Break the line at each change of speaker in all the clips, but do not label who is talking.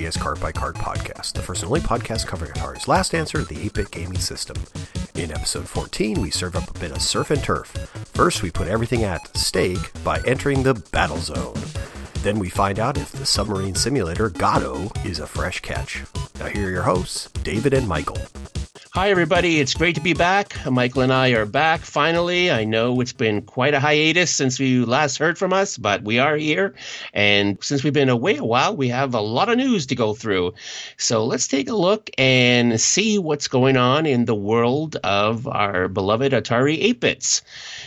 the Card by Card podcast, the first and only podcast covering Atari's last answer to the 8 bit gaming system. In episode 14, we serve up a bit of surf and turf. First, we put everything at stake by entering the battle zone. Then we find out if the submarine simulator Gato is a fresh catch. Now, here are your hosts, David and Michael.
Hi, everybody. It's great to be back. Michael and I are back finally. I know it's been quite a hiatus since we last heard from us, but we are here. And since we've been away a while, we have a lot of news to go through. So let's take a look and see what's going on in the world of our beloved Atari 8 bits.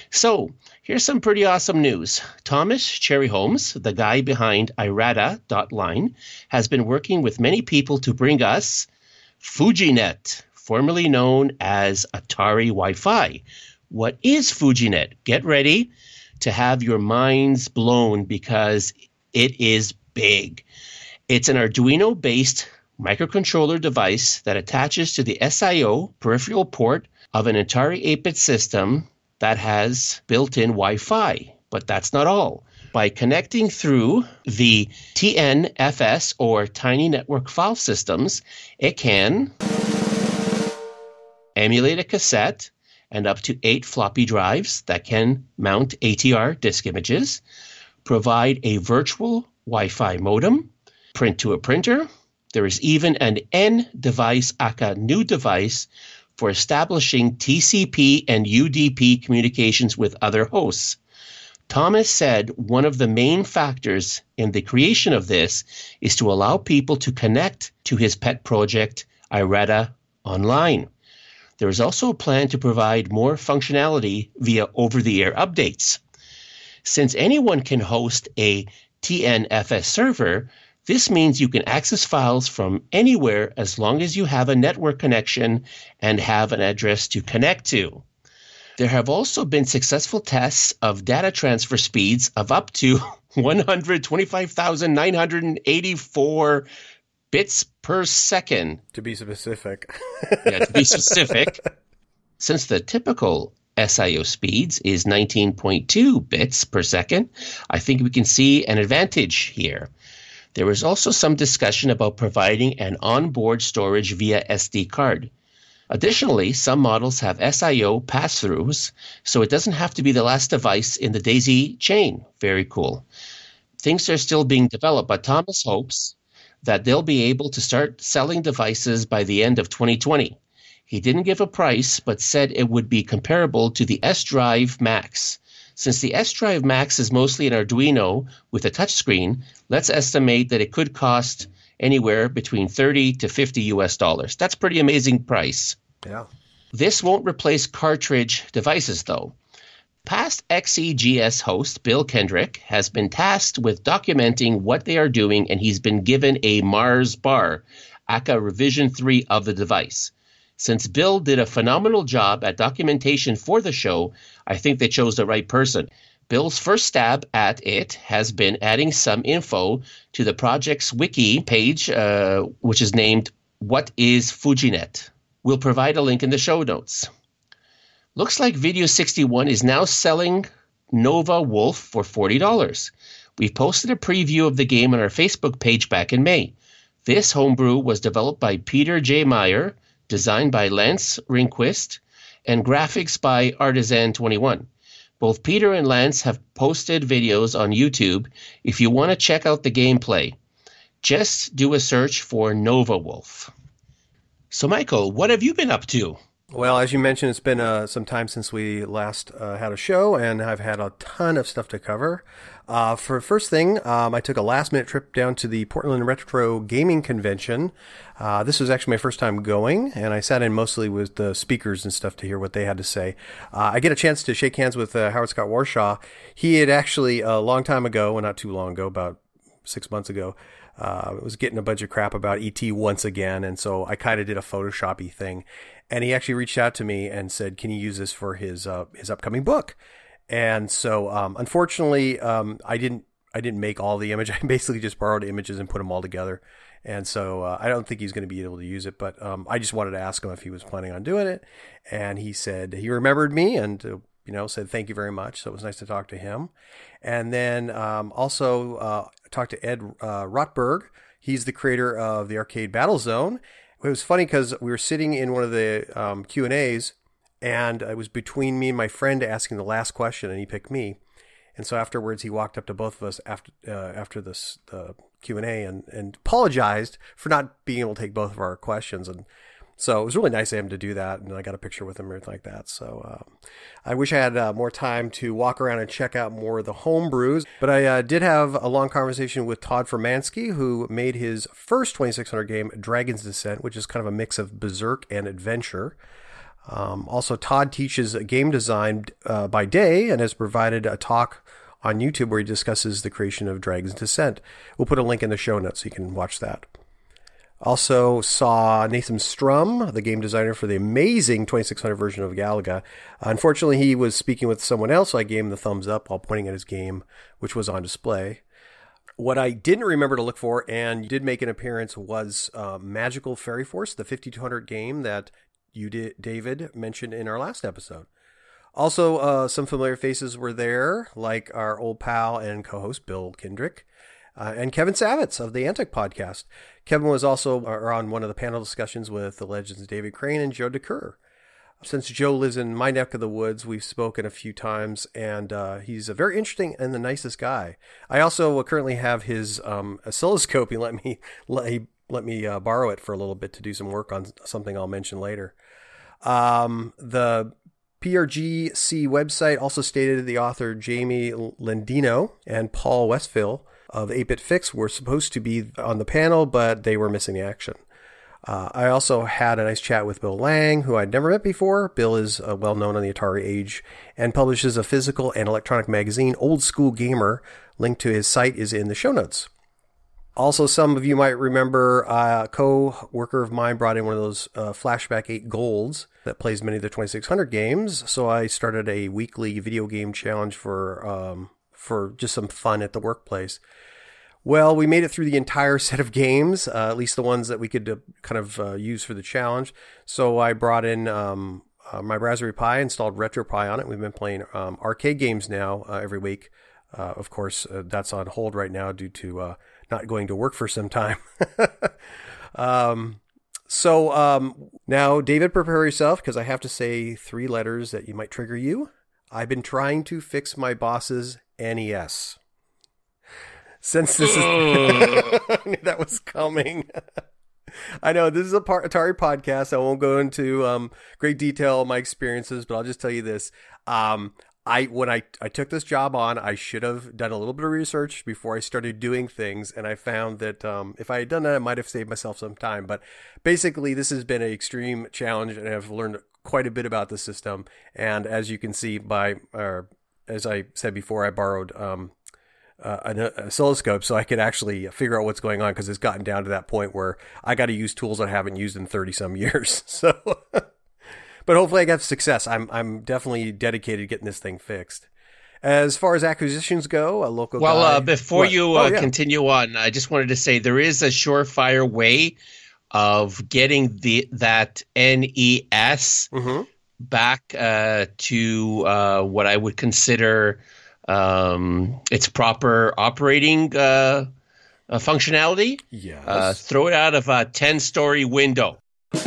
So, Here's some pretty awesome news. Thomas Cherryhomes, the guy behind Irata.online, has been working with many people to bring us FujiNet, formerly known as Atari Wi Fi. What is FujiNet? Get ready to have your minds blown because it is big. It's an Arduino based microcontroller device that attaches to the SIO peripheral port of an Atari 8 bit system that has built in Wi Fi. But that's not all. By connecting through the TNFS or Tiny Network File Systems, it can emulate a cassette and up to eight floppy drives that can mount ATR disk images, provide a virtual Wi Fi modem, print to a printer. There is even an N device, aka new device, for establishing TCP and UDP communications with other hosts. Thomas said one of the main factors in the creation of this is to allow people to connect to his pet project, Irata Online. There is also a plan to provide more functionality via over the air updates. Since anyone can host a TNFS server, this means you can access files from anywhere as long as you have a network connection and have an address to connect to. There have also been successful tests of data transfer speeds of up to 125,984 bits per second.
To be specific.
yeah, to be specific. Since the typical SIO speeds is 19.2 bits per second, I think we can see an advantage here. There was also some discussion about providing an onboard storage via SD card. Additionally, some models have SIO pass throughs, so it doesn't have to be the last device in the daisy chain. Very cool. Things are still being developed, but Thomas hopes that they'll be able to start selling devices by the end of 2020. He didn't give a price, but said it would be comparable to the S Drive Max. Since the S Drive Max is mostly an Arduino with a touchscreen, let's estimate that it could cost anywhere between 30 to 50 US dollars. That's pretty amazing price.
Yeah.
This won't replace cartridge devices though. Past XEGS host Bill Kendrick has been tasked with documenting what they are doing, and he's been given a Mars bar, aka revision 3 of the device. Since Bill did a phenomenal job at documentation for the show, I think they chose the right person. Bill's first stab at it has been adding some info to the project's wiki page, uh, which is named What is Fujinet? We'll provide a link in the show notes. Looks like Video 61 is now selling NovaWolf for $40. We've posted a preview of the game on our Facebook page back in May. This homebrew was developed by Peter J. Meyer, designed by Lance Ringquist, and graphics by Artisan21. Both Peter and Lance have posted videos on YouTube if you want to check out the gameplay. Just do a search for NovaWolf. So, Michael, what have you been up to?
Well, as you mentioned, it's been uh, some time since we last uh, had a show, and I've had a ton of stuff to cover. Uh, for first thing, um, I took a last minute trip down to the Portland Retro Gaming Convention. Uh, this was actually my first time going, and I sat in mostly with the speakers and stuff to hear what they had to say. Uh, I get a chance to shake hands with uh, Howard Scott Warshaw. He had actually a long time ago, well, not too long ago, about six months ago, uh, was getting a bunch of crap about ET once again, and so I kind of did a Photoshoppy thing, and he actually reached out to me and said, "Can you use this for his uh, his upcoming book?" And so, um, unfortunately, um, I didn't I didn't make all the image. I basically just borrowed images and put them all together. And so uh, I don't think he's going to be able to use it, but um, I just wanted to ask him if he was planning on doing it. And he said he remembered me and uh, you know said thank you very much. So it was nice to talk to him. And then um, also uh, talked to Ed uh, Rotberg He's the creator of the arcade Battle Zone. It was funny because we were sitting in one of the um, Q and A's, and it was between me and my friend asking the last question, and he picked me. And so afterwards, he walked up to both of us after uh, after this Q and A and and apologized for not being able to take both of our questions. And so it was really nice of him to do that. And I got a picture with him or anything like that. So um, I wish I had uh, more time to walk around and check out more of the home brews. But I uh, did have a long conversation with Todd Furmanski, who made his first 2600 game, Dragon's Descent, which is kind of a mix of Berserk and adventure. Um, also, Todd teaches game design uh, by day and has provided a talk on YouTube where he discusses the creation of Dragon's Descent. We'll put a link in the show notes so you can watch that. Also saw Nathan Strum, the game designer for the amazing 2600 version of Galaga. Unfortunately, he was speaking with someone else, so I gave him the thumbs up while pointing at his game, which was on display. What I didn't remember to look for and did make an appearance was uh, Magical Fairy Force, the 5200 game that you did, David mentioned in our last episode. Also, uh, some familiar faces were there, like our old pal and co-host Bill Kendrick. Uh, and Kevin Savetz of the Antic podcast. Kevin was also on one of the panel discussions with the legends David Crane and Joe Decuir. Since Joe lives in my neck of the woods, we've spoken a few times, and uh, he's a very interesting and the nicest guy. I also currently have his um, oscilloscope. He let me let, he let me uh, borrow it for a little bit to do some work on something I'll mention later. Um, the PRGC website also stated the author Jamie Lendino and Paul Westphal of 8-Bit Fix were supposed to be on the panel, but they were missing the action. Uh, I also had a nice chat with Bill Lang, who I'd never met before. Bill is uh, well known on the Atari age and publishes a physical and electronic magazine, Old School Gamer. Link to his site is in the show notes. Also, some of you might remember uh, a co-worker of mine brought in one of those uh, Flashback 8 Golds that plays many of the 2600 games. So I started a weekly video game challenge for um, for just some fun at the workplace. Well, we made it through the entire set of games, uh, at least the ones that we could uh, kind of uh, use for the challenge. So I brought in um, uh, my Raspberry Pi, installed RetroPie on it. We've been playing um, arcade games now every week. of course, that's on hold right now due to not going to work for some time. um, so um, now, David, prepare yourself because I have to say three letters that you might trigger you. I've been trying to fix my boss's NES. Since this is that was coming. I know this is a part Atari podcast. I won't go into um, great detail my experiences, but I'll just tell you this: um, I when I, I took this job on, I should have done a little bit of research before I started doing things, and I found that um, if I had done that, I might have saved myself some time. But basically, this has been an extreme challenge, and I've learned quite a bit about the system. And as you can see by, or as I said before, I borrowed um, uh, an oscilloscope so I could actually figure out what's going on because it's gotten down to that point where I got to use tools I haven't used in thirty some years. So but hopefully I get success. I'm I'm definitely dedicated to getting this thing fixed. As far as acquisitions go, a local
well,
guy,
uh, before
what?
you uh,
oh, yeah.
continue on, I just wanted to say there is a surefire way of getting the that NES
mm-hmm.
Back uh, to uh, what I would consider um, its proper operating uh, uh, functionality.
Yes.
throw it out of a ten-story window.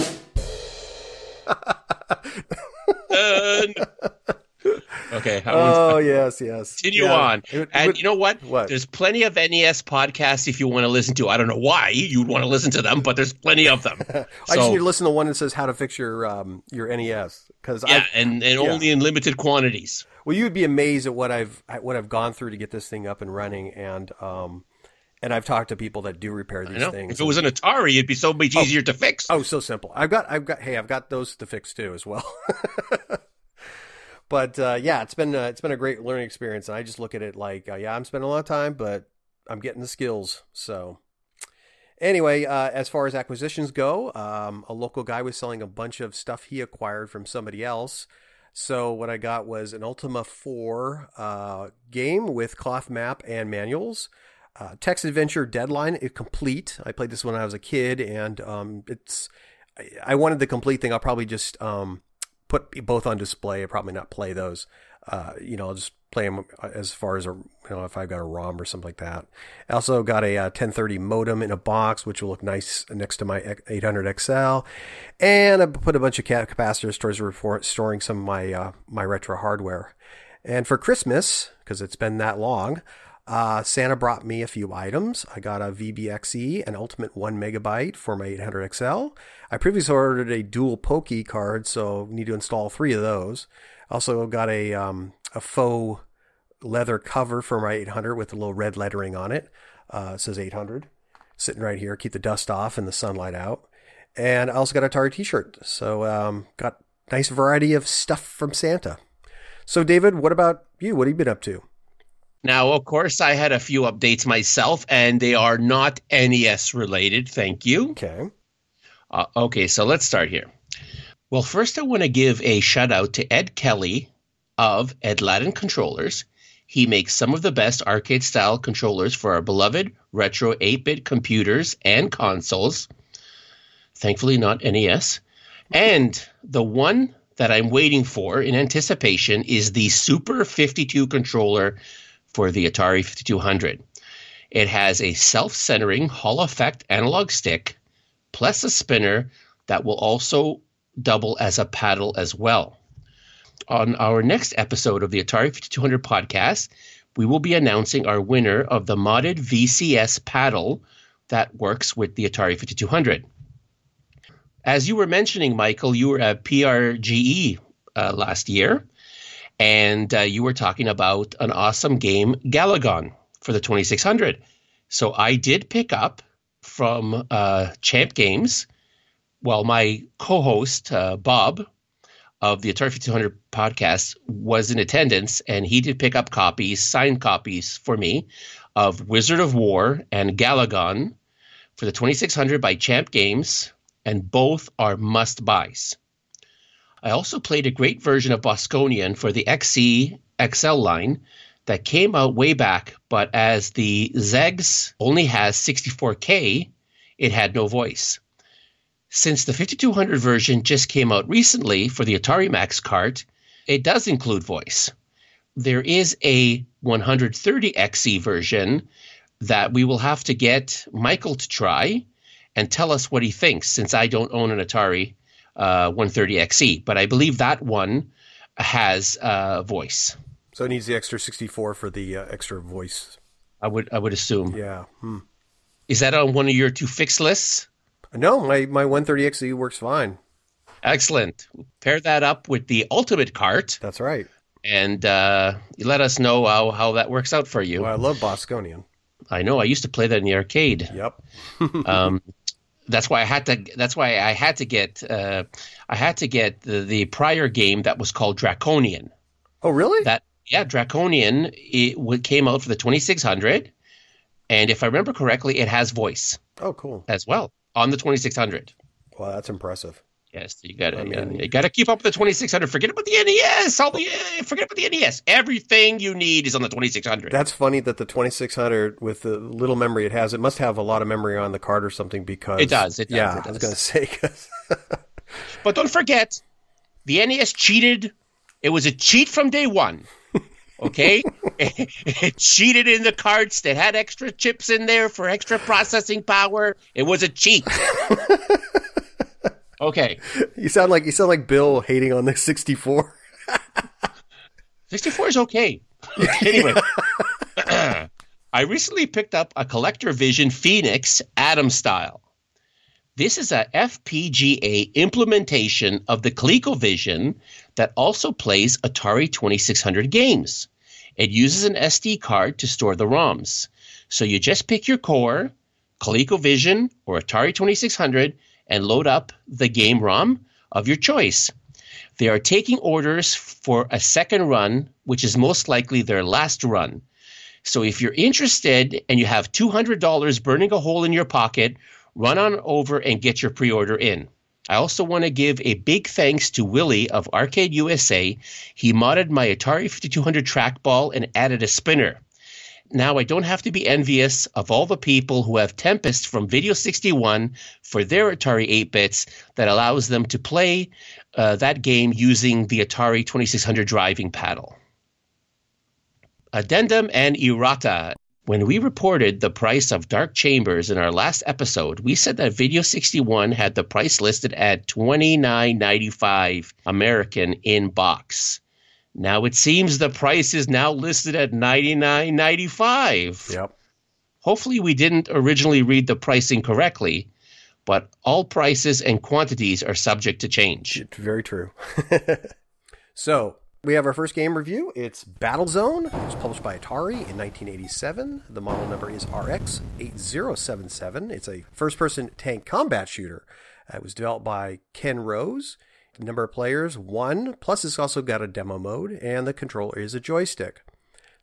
and... Okay.
Oh yes, yes.
Continue
Yeah.
on.
It would- it
and you know what?
what?
There's plenty of NES podcasts if you want to listen to. I don't know why you'd want to listen to them, but there's plenty of them.
I just need to listen to one that says how to fix your um, your NES because
yeah,
I
and, and
yeah.
only in limited quantities.
well you'd be amazed at what I've at what I've gone through to get this thing up and running and um and I've talked to people that do repair these things.
If it was an Atari, it'd be so much easier to fix.
Oh, so simple. I've got, I've got, hey, I've got those to fix too as well. but uh, yeah, it's been, uh, it's been a great learning experience, and I just look at it like, uh, yeah, I'm spending a lot of time, but I'm getting the skills. So anyway, uh, as far as acquisitions go, um, a local guy was selling a bunch of stuff he acquired from somebody else. So what I got was an Ultima 4 uh, game with cloth map and manuals. Uh, text adventure deadline complete. I played this when I was a kid, and um, it's. I- I wanted the complete thing. I'll probably just um, put both on display. I'll probably not play those. uh, you know, I'll just play them as far as a, you know, if I've got a ROM or something like that. I also got a, uh 1030 modem in a box, which will look nice next to my 800 XL. And I put a bunch of capacitors towards storing some of my, uh, my retro hardware. And for Christmas, because it's been that long, uh, Santa brought me a few items. I got a VBXE, an Ultimate 1 megabyte for my 800XL. I previously ordered a dual Pokey card, so need to install three of those. Also got a, um, a faux leather cover for my 800 with a little red lettering on it. Uh, it says 800. Sitting right here, keep the dust off and the sunlight out. And I also got a Atari t-shirt. So um, got nice variety of stuff from Santa. So David, what about you? What have you been up to?
Now, of course, I had a few updates myself, and they are not NES related. Thank you.
Okay.
Uh, okay, so let's start here. Well, first, I want to give a shout out to Ed Kelly of Edladdin Controllers. He makes some of the best arcade style controllers for our beloved retro 8 bit computers and consoles. Thankfully, not NES. And the one that I'm waiting for in anticipation is the Super 52 controller for the Atari 5200. It has a self centering Hall effect analog stick plus a spinner that will also double as a paddle as well. On our next episode of the Atari 5200 podcast, we will be announcing our winner of the modded VCS paddle that works with the Atari 5200. As you were mentioning, Michael, you were at PRGE uh, last year, and uh, you were talking about an awesome game, Galagon, for the 2600. So I did pick up from uh, Champ Games. Well, my co-host uh, Bob of the Atari 5200 podcast was in attendance, and he did pick up copies, signed copies for me of Wizard of Wor and Galagon for the 2600 by Champ Games, and both are must buys. I also played a great version of Bosconian for the XC XL line that came out way back, but as the Zegs only has 64K, it had no voice. Since the 5200 version just came out recently for the Atari Max cart, it does include voice. There is a 130XE version that we will have to get Michael to try and tell us what he thinks since I don't own an Atari uh, 130XE. But I believe that one has uh, voice.
So it needs the extra 64 for the uh, extra voice.
I would I would assume.
Yeah. Hmm.
Is that on one of your two fix lists?
No, my, my 130XE works fine.
Excellent. Pair that up with the Ultimate cart.
That's right.
And uh, you let us know how, how that works out for you.
Well, I love Bosconian.
I know. I used to play that in the arcade.
Yep.
um, that's why I had to. That's why I had to get. Uh, I had to get the, the prior game that was called Draconian.
Oh, really?
That yeah, Draconian. It came out for the 2600, and if I remember correctly, it has voice.
Oh, cool.
As well on the 2600.
Wow, that's impressive.
Yes, you got to mean, you got to keep up with the 2600. Forget about the NES. All the forget about the NES. Everything you need is on the 2600.
That's funny that the 2600 with the little memory it has, it must have a lot of memory on the card or something because
it does. It does
yeah,
it does.
I was going to say.
but don't forget, the NES cheated. It was a cheat from day one. Okay, it, cheated in the cards that had extra chips in there for extra processing power. It was a cheat. Okay.
You sound like you sound like Bill hating on the 64.
64 is okay. anyway, I recently picked up a CollectorVision Phoenix Atom style. This is a FPGA implementation of the ColecoVision that also plays Atari 2600 games. It uses an SD card to store the ROMs. So you just pick your core, ColecoVision or Atari 2600, and load up the game ROM of your choice. They are taking orders for a second run, which is most likely their last run. So if you're interested and you have $200 burning a hole in your pocket, run on over and get your pre order in. I also want to give a big thanks to Willie of Arcade USA. He modded my Atari 5200 trackball and added a spinner. Now I don't have to be envious of all the people who have Tempest from Video 61 for their Atari 8 bits that allows them to play uh, that game using the Atari 2600 driving paddle. Addendum and errata. When we reported the price of Dark Chambers in our last episode, we said that Video 61 had the price listed at $29.95 American in box. Now it seems the price is now listed at $99.95.
Yep.
Hopefully, we didn't originally read the pricing correctly, but all prices and quantities are subject to change.
It's very true. so, we have our first game review. It's Battlezone. It was published by Atari in 1987. The model number is RX 8077. It's a first person tank combat shooter. Uh, it was developed by Ken Rose. The number of players, one. Plus, it's also got a demo mode, and the controller is a joystick.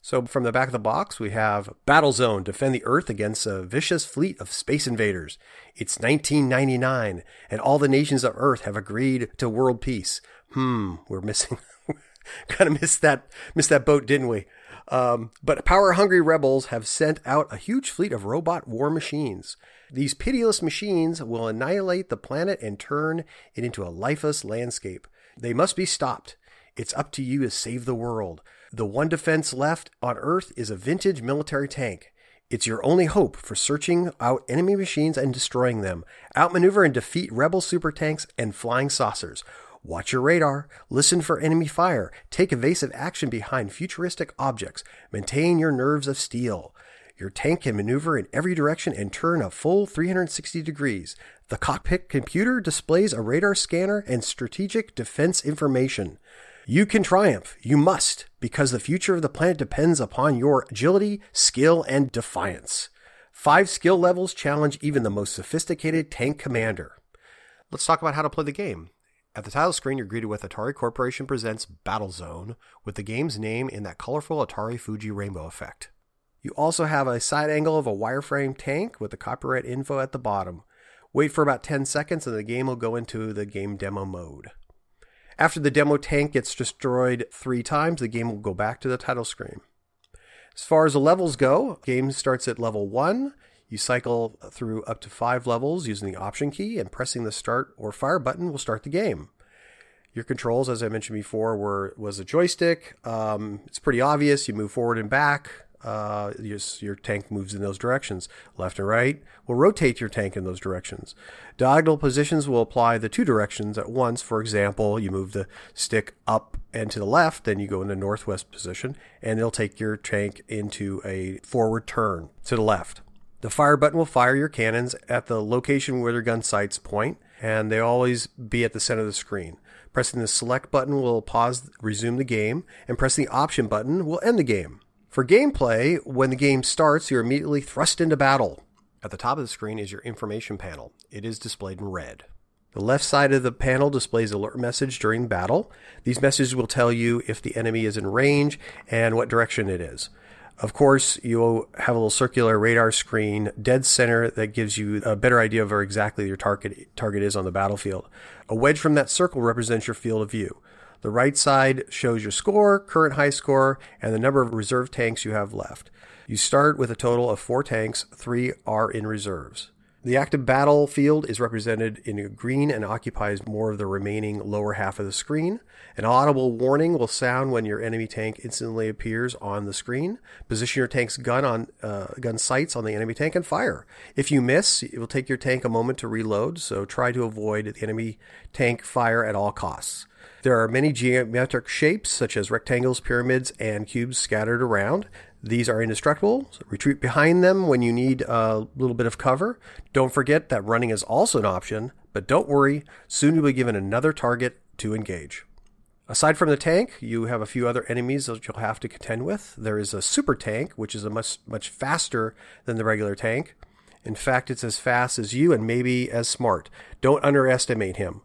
So, from the back of the box, we have Battlezone defend the Earth against a vicious fleet of space invaders. It's 1999, and all the nations of Earth have agreed to world peace. Hmm, we're missing kind of missed that missed that boat, didn't we? Um, but power hungry rebels have sent out a huge fleet of robot war machines. These pitiless machines will annihilate the planet and turn it into a lifeless landscape. They must be stopped. It's up to you to save the world. The one defense left on Earth is a vintage military tank. It's your only hope for searching out enemy machines and destroying them. Outmaneuver and defeat rebel super tanks and flying saucers. Watch your radar, listen for enemy fire, take evasive action behind futuristic objects, maintain your nerves of steel. Your tank can maneuver in every direction and turn a full 360 degrees. The cockpit computer displays a radar scanner and strategic defense information. You can triumph. You must, because the future of the planet depends upon your agility, skill, and defiance. Five skill levels challenge even the most sophisticated tank commander. Let's talk about how to play the game. At the title screen, you're greeted with Atari Corporation Presents Battlezone, with the game's name in that colorful Atari Fuji rainbow effect. You also have a side angle of a wireframe tank with the copyright info at the bottom. Wait for about 10 seconds and the game will go into the game demo mode. After the demo tank gets destroyed three times, the game will go back to the title screen. As far as the levels go, game starts at level 1. You cycle through up to five levels using the Option key, and pressing the Start or Fire button will start the game. Your controls, as I mentioned before, were was a joystick. Um, it's pretty obvious. You move forward and back. Uh, your, your tank moves in those directions. Left and right will rotate your tank in those directions. Diagonal positions will apply the two directions at once. For example, you move the stick up and to the left, then you go in the northwest position, and it'll take your tank into a forward turn to the left. The fire button will fire your cannons at the location where their gun sights point, and they always be at the center of the screen. Pressing the select button will pause, resume the game, and pressing the option button will end the game. For gameplay, when the game starts, you're immediately thrust into battle. At the top of the screen is your information panel. It is displayed in red. The left side of the panel displays alert message during battle. These messages will tell you if the enemy is in range and what direction it is. Of course, you'll have a little circular radar screen dead center that gives you a better idea of where exactly your target target is on the battlefield. A wedge from that circle represents your field of view. The right side shows your score, current high score, and the number of reserve tanks you have left. You start with a total of four tanks, three are in reserves. The active battlefield is represented in green and occupies more of the remaining lower half of the screen. An audible warning will sound when your enemy tank instantly appears on the screen. Position your tank's gun on uh, gun sights on the enemy tank and fire. If you miss, it will take your tank a moment to reload, so try to avoid the enemy tank fire at all costs. There are many geometric shapes, such as rectangles, pyramids, and cubes scattered around. These are indestructible. So retreat behind them when you need a little bit of cover. Don't forget that running is also an option, but don't worry, soon you'll be given another target to engage. Aside from the tank, you have a few other enemies that you'll have to contend with. There is a super tank, which is a much much faster than the regular tank. In fact, it's as fast as you and maybe as smart. Don't underestimate him.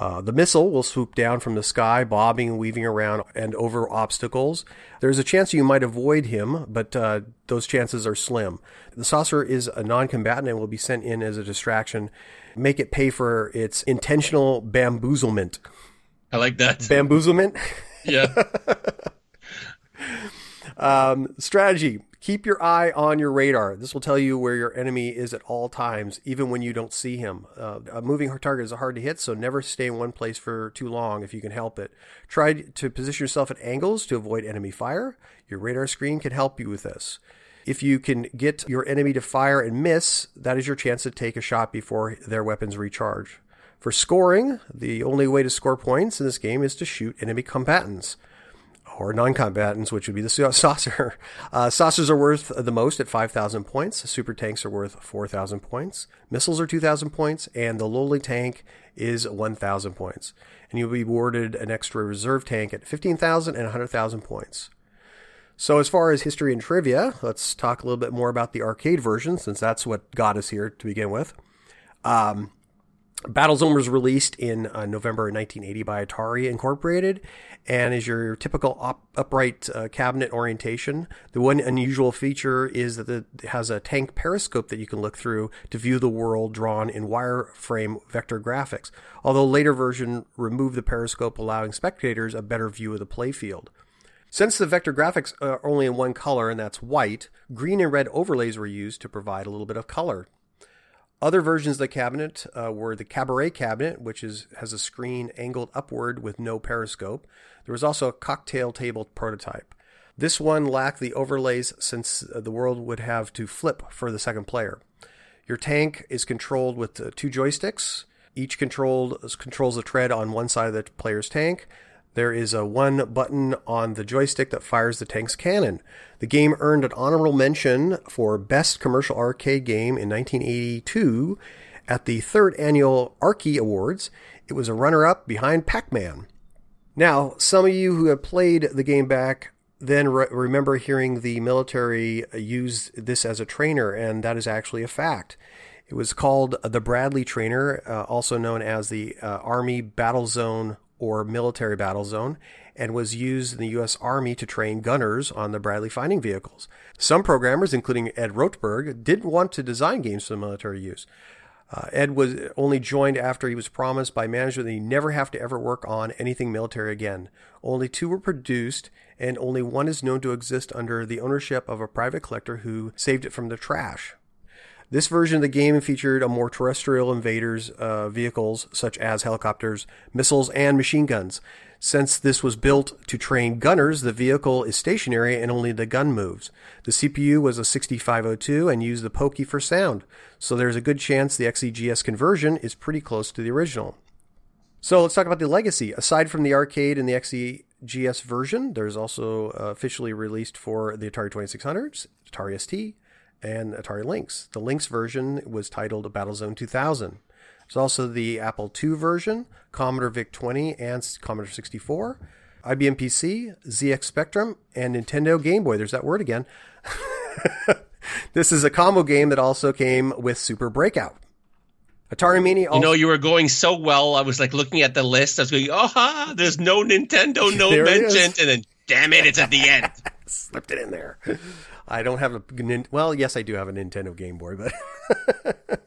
Uh, the missile will swoop down from the sky, bobbing and weaving around and over obstacles. There's a chance you might avoid him, but uh, those chances are slim. The saucer is a non combatant and will be sent in as a distraction. Make it pay for its intentional bamboozlement.
I like that.
Bamboozlement?
Yeah.
um, strategy Keep your eye on your radar. This will tell you where your enemy is at all times, even when you don't see him. Uh, a moving target is hard to hit, so never stay in one place for too long if you can help it. Try to position yourself at angles to avoid enemy fire. Your radar screen can help you with this. If you can get your enemy to fire and miss, that is your chance to take a shot before their weapons recharge. For scoring, the only way to score points in this game is to shoot enemy combatants or non-combatants, which would be the saucer. Uh, saucers are worth the most at 5,000 points. Super tanks are worth 4,000 points. Missiles are 2,000 points, and the lowly tank is 1,000 points. And you'll be awarded an extra reserve tank at 15,000 and 100,000 points. So, as far as history and trivia, let's talk a little bit more about the arcade version, since that's what got us here to begin with. Um, Battlezone was released in uh, November 1980 by Atari Incorporated and is your typical op- upright uh, cabinet orientation. The one unusual feature is that it has a tank periscope that you can look through to view the world drawn in wireframe vector graphics, although later version removed the periscope allowing spectators a better view of the playfield. Since the vector graphics are only in one color and that's white, green and red overlays were used to provide a little bit of color other versions of the cabinet uh, were the Cabaret cabinet, which is has a screen angled upward with no periscope. There was also a cocktail table prototype. This one lacked the overlays since uh, the world would have to flip for the second player. Your tank is controlled with uh, two joysticks. Each controlled controls the tread on one side of the player's tank. There is a one button on the joystick that fires the tank's cannon. The game earned an honorable mention for Best Commercial Arcade Game in 1982 at the third annual Arkie Awards. It was a runner up behind Pac Man. Now, some of you who have played the game back then re- remember hearing the military use this as a trainer, and that is actually a fact. It was called the Bradley Trainer, uh, also known as the uh, Army Battle Zone or military battle zone and was used in the U.S. Army to train gunners on the Bradley fighting vehicles. Some programmers, including Ed Rotberg, didn't want to design games for military use. Uh, Ed was only joined after he was promised by management that he never have to ever work on anything military again. Only two were produced, and only one is known to exist under the ownership of a private collector who saved it from the trash. This version of the game featured a more terrestrial invaders uh, vehicles such as helicopters, missiles, and machine guns. Since this was built to train gunners, the vehicle is stationary and only the gun moves. The CPU was a 6502 and used the Pokey for sound, so there's a good chance the XEGS conversion is pretty close to the original. So let's talk about the legacy. Aside from the arcade and the XEGS version, there's also uh, officially released for the Atari 2600s, Atari ST, and Atari Lynx. The Lynx version was titled Battlezone 2000. There's also the Apple II version, Commodore VIC 20 and Commodore 64, IBM PC, ZX Spectrum, and Nintendo Game Boy. There's that word again. this is a combo game that also came with Super Breakout. Atari Mini.
Also- you know, you were going so well. I was like looking at the list. I was going, oh, ha, there's no Nintendo, no mention. And then, damn it, it's at the end.
Slipped it in there. I don't have a well, yes, I do have a Nintendo Game Boy, but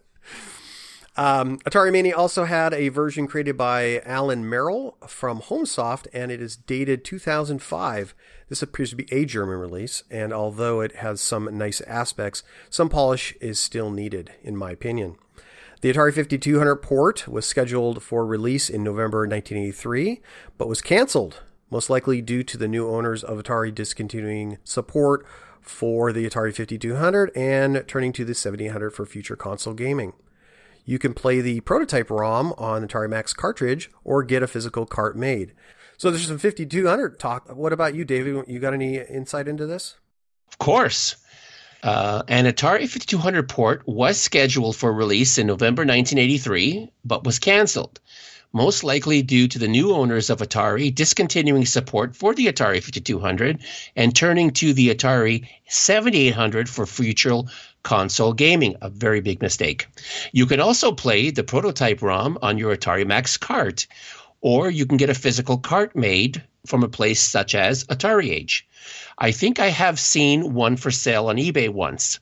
um, Atari Mini also had a version created by Alan Merrill from Homesoft, and it is dated 2005. This appears to be a German release, and although it has some nice aspects, some polish is still needed, in my opinion. The Atari 5200 port was scheduled for release in November 1983, but was canceled, most likely due to the new owners of Atari discontinuing support for the Atari 5200 and turning to the 7800 for future console gaming. You can play the prototype ROM on Atari Max cartridge or get a physical cart made. So there's some 5200 talk. What about you, David? You got any insight into this?
Of course. Uh, an Atari 5200 port was scheduled for release in November 1983, but was canceled most likely due to the new owners of Atari discontinuing support for the Atari 5200 and turning to the Atari 7800 for future console gaming, a very big mistake. You can also play the prototype ROM on your Atari Max cart, or you can get a physical cart made from a place such as Atari Age. I think I have seen one for sale on eBay once.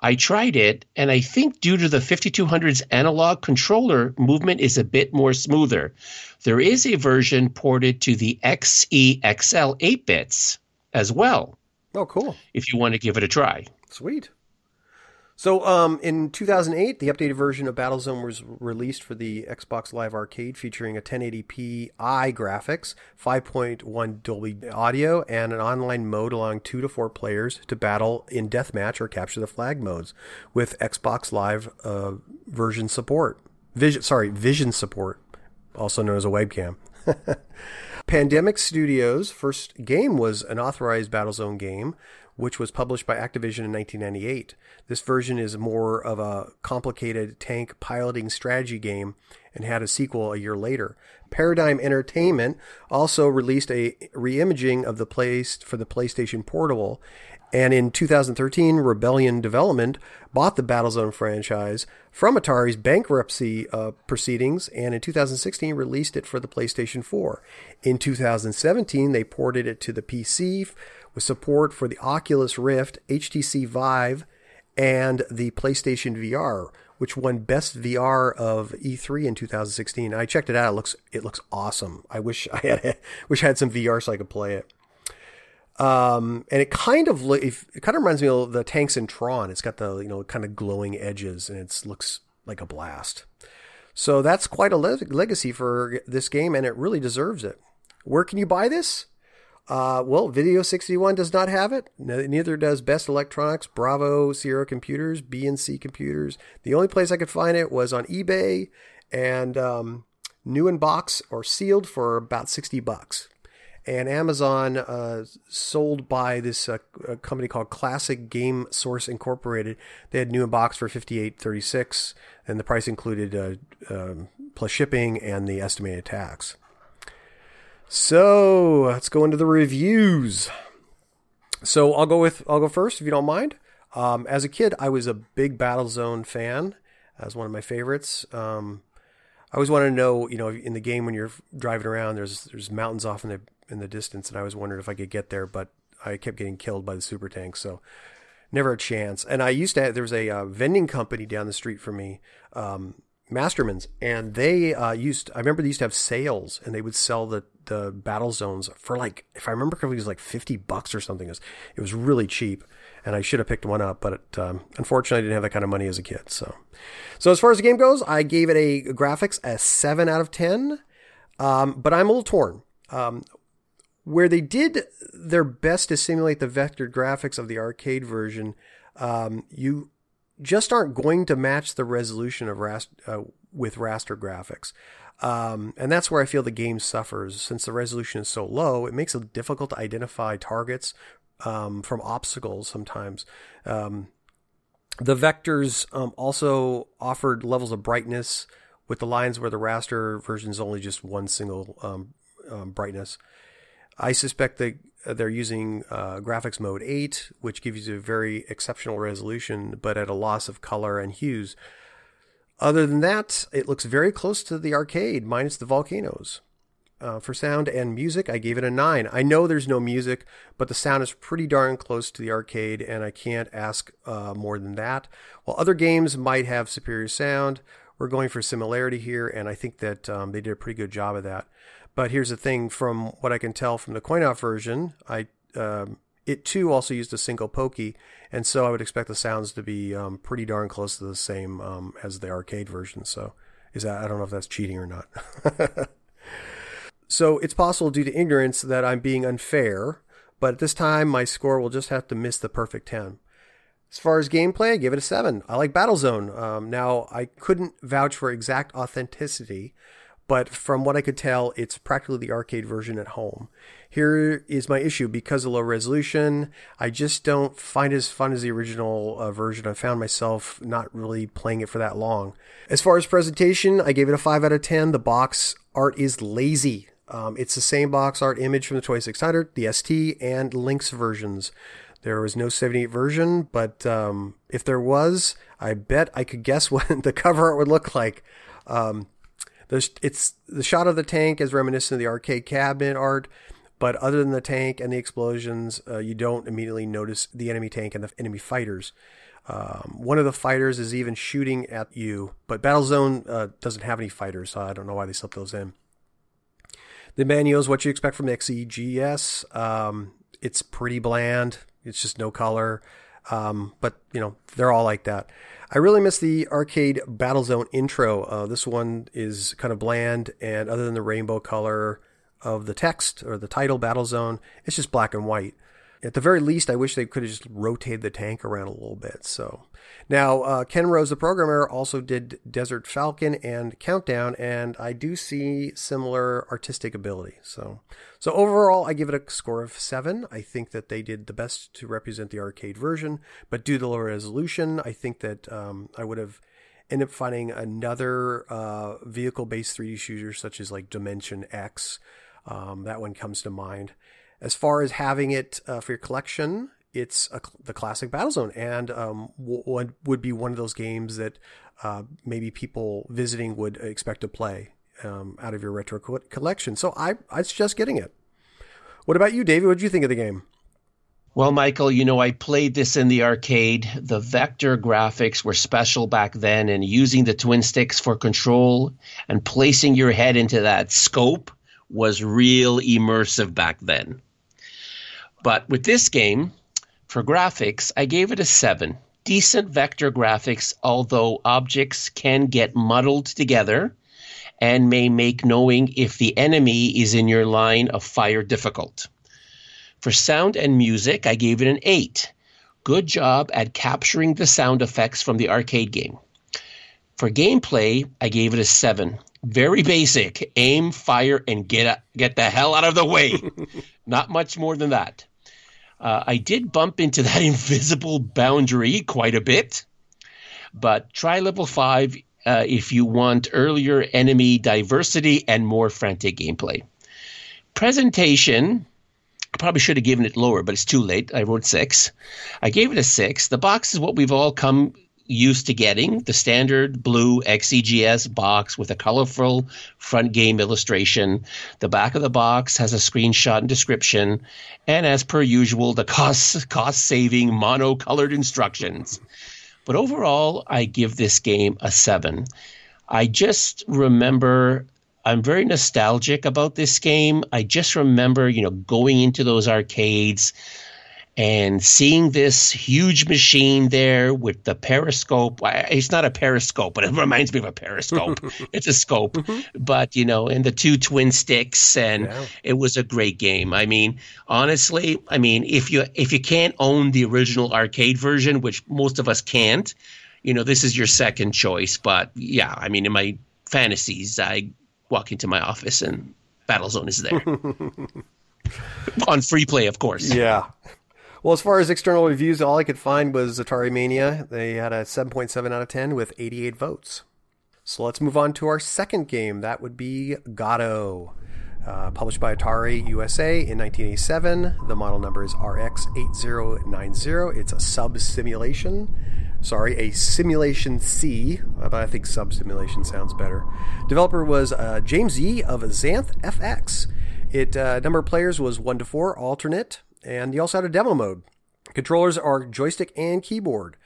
I tried it, and I think due to the 5200's analog controller, movement is a bit more smoother. There is a version ported to the XEXL 8 bits as well.
Oh, cool.
If you want to give it a try.
Sweet. So, um, in 2008, the updated version of Battlezone was released for the Xbox Live Arcade, featuring a 1080p i graphics, 5.1 Dolby audio, and an online mode allowing two to four players to battle in deathmatch or capture the flag modes, with Xbox Live uh, version support. Vision, sorry, Vision support, also known as a webcam. Pandemic Studios' first game was an authorized Battlezone game, which was published by Activision in 1998. This version is more of a complicated tank piloting strategy game and had a sequel a year later. Paradigm Entertainment also released a reimaging of the place for the PlayStation Portable, and in 2013, Rebellion Development bought the Battlezone franchise from Atari's bankruptcy uh, proceedings, and in 2016 released it for the PlayStation 4. In 2017, they ported it to the PC with support for the Oculus Rift, HTC Vive, and the PlayStation VR, which won Best VR of E3 in 2016. I checked it out. It looks it looks awesome. I wish I had wish I had some VR so I could play it. Um, and it kind of it kind of reminds me of the tanks in Tron. It's got the you know kind of glowing edges, and it looks like a blast. So that's quite a le- legacy for this game, and it really deserves it. Where can you buy this? Uh, well, Video 61 does not have it. Neither does Best Electronics, Bravo, Sierra Computers, B&C Computers. The only place I could find it was on eBay and um, new in box or sealed for about 60 bucks. And Amazon uh, sold by this uh, company called Classic Game Source Incorporated. They had new in box for 58.36, and the price included uh, um, plus shipping and the estimated tax. So let's go into the reviews. So I'll go with I'll go first if you don't mind. Um, as a kid, I was a big Battlezone fan, as one of my favorites. Um, I always wanted to know, you know, in the game when you're driving around, there's there's mountains off in the in the distance, and I always wondered if I could get there, but I kept getting killed by the super tanks, so never a chance. And I used to have, there was a uh, vending company down the street from me um, Masterman's, and they uh, used. I remember they used to have sales, and they would sell the the battle zones for like, if I remember correctly, it was like fifty bucks or something. It was, it was really cheap, and I should have picked one up, but it, um, unfortunately, I didn't have that kind of money as a kid. So, so as far as the game goes, I gave it a graphics a seven out of ten. Um, but I'm a little torn. Um, where they did their best to simulate the vector graphics of the arcade version, um, you just aren't going to match the resolution of rast- uh, with raster graphics. Um, and that's where I feel the game suffers. Since the resolution is so low, it makes it difficult to identify targets um, from obstacles sometimes. Um, the vectors um, also offered levels of brightness with the lines where the raster version is only just one single um, um, brightness. I suspect uh, they're using uh, graphics mode 8, which gives you a very exceptional resolution, but at a loss of color and hues. Other than that, it looks very close to the arcade, minus the volcanoes. Uh, for sound and music, I gave it a 9. I know there's no music, but the sound is pretty darn close to the arcade, and I can't ask uh, more than that. While other games might have superior sound, we're going for similarity here, and I think that um, they did a pretty good job of that. But here's the thing: from what I can tell from the coin-op version, I um, it too also used a single pokey, and so I would expect the sounds to be um, pretty darn close to the same um, as the arcade version. So is that I don't know if that's cheating or not. so it's possible due to ignorance that I'm being unfair, but at this time my score will just have to miss the perfect ten. As far as gameplay, I give it a 7. I like Battlezone. Um, now, I couldn't vouch for exact authenticity, but from what I could tell, it's practically the arcade version at home. Here is my issue because of low resolution. I just don't find as fun as the original uh, version. I found myself not really playing it for that long. As far as presentation, I gave it a 5 out of 10. The box art is lazy. Um, it's the same box art image from the 2600, the ST, and Lynx versions. There was no 78 version, but um, if there was, I bet I could guess what the cover art would look like. Um, the, it's the shot of the tank is reminiscent of the arcade cabinet art, but other than the tank and the explosions, uh, you don't immediately notice the enemy tank and the enemy fighters. Um, one of the fighters is even shooting at you, but Battlezone uh, doesn't have any fighters, so I don't know why they slipped those in. The manual is what you expect from XEGS. Um, it's pretty bland. It's just no color. Um, but you know, they're all like that. I really miss the arcade Battlezone intro. Uh, this one is kind of bland, and other than the rainbow color of the text or the title Battlezone, it's just black and white. At the very least, I wish they could have just rotated the tank around a little bit. So now, uh, Ken Rose, the programmer, also did Desert Falcon and Countdown, and I do see similar artistic ability. So, so overall, I give it a score of seven. I think that they did the best to represent the arcade version, but due to the lower resolution, I think that um, I would have ended up finding another uh, vehicle-based 3D shooter, such as like Dimension X. Um, that one comes to mind. As far as having it uh, for your collection, it's a, the classic Battlezone, and um, w- would be one of those games that uh, maybe people visiting would expect to play um, out of your retro co- collection. So I I suggest getting it. What about you, David? What did you think of the game?
Well, Michael, you know, I played this in the arcade. The vector graphics were special back then, and using the twin sticks for control and placing your head into that scope was real immersive back then. But with this game, for graphics, I gave it a 7. Decent vector graphics, although objects can get muddled together and may make knowing if the enemy is in your line of fire difficult. For sound and music, I gave it an 8. Good job at capturing the sound effects from the arcade game. For gameplay, I gave it a 7. Very basic. Aim, fire, and get, get the hell out of the way. Not much more than that. Uh, I did bump into that invisible boundary quite a bit, but try level five uh, if you want earlier enemy diversity and more frantic gameplay. Presentation, I probably should have given it lower, but it's too late. I wrote six. I gave it a six. The box is what we've all come used to getting the standard blue XEGS box with a colorful front game illustration. The back of the box has a screenshot and description, and as per usual, the cost cost saving mono colored instructions. But overall, I give this game a seven. I just remember I'm very nostalgic about this game. I just remember, you know, going into those arcades and seeing this huge machine there with the periscope it's not a periscope but it reminds me of a periscope. It's a scope. Mm-hmm. but you know and the two twin sticks and yeah. it was a great game. I mean honestly i mean if you if you can't own the original arcade version which most of us can't you know this is your second choice. But yeah i mean in my fantasies i walk into my office and battlezone is there. On free play of course.
Yeah well, as far as external reviews, all I could find was Atari Mania. They had a 7.7 out of 10 with 88 votes. So let's move on to our second game. That would be Gato. Uh, published by Atari USA in 1987. The model number is RX8090. It's a sub simulation. Sorry, a simulation C, but I think sub simulation sounds better. Developer was uh, James Yee of Xanth FX. It uh, number of players was one to four, alternate and you also had a demo mode. Controllers are joystick and keyboard.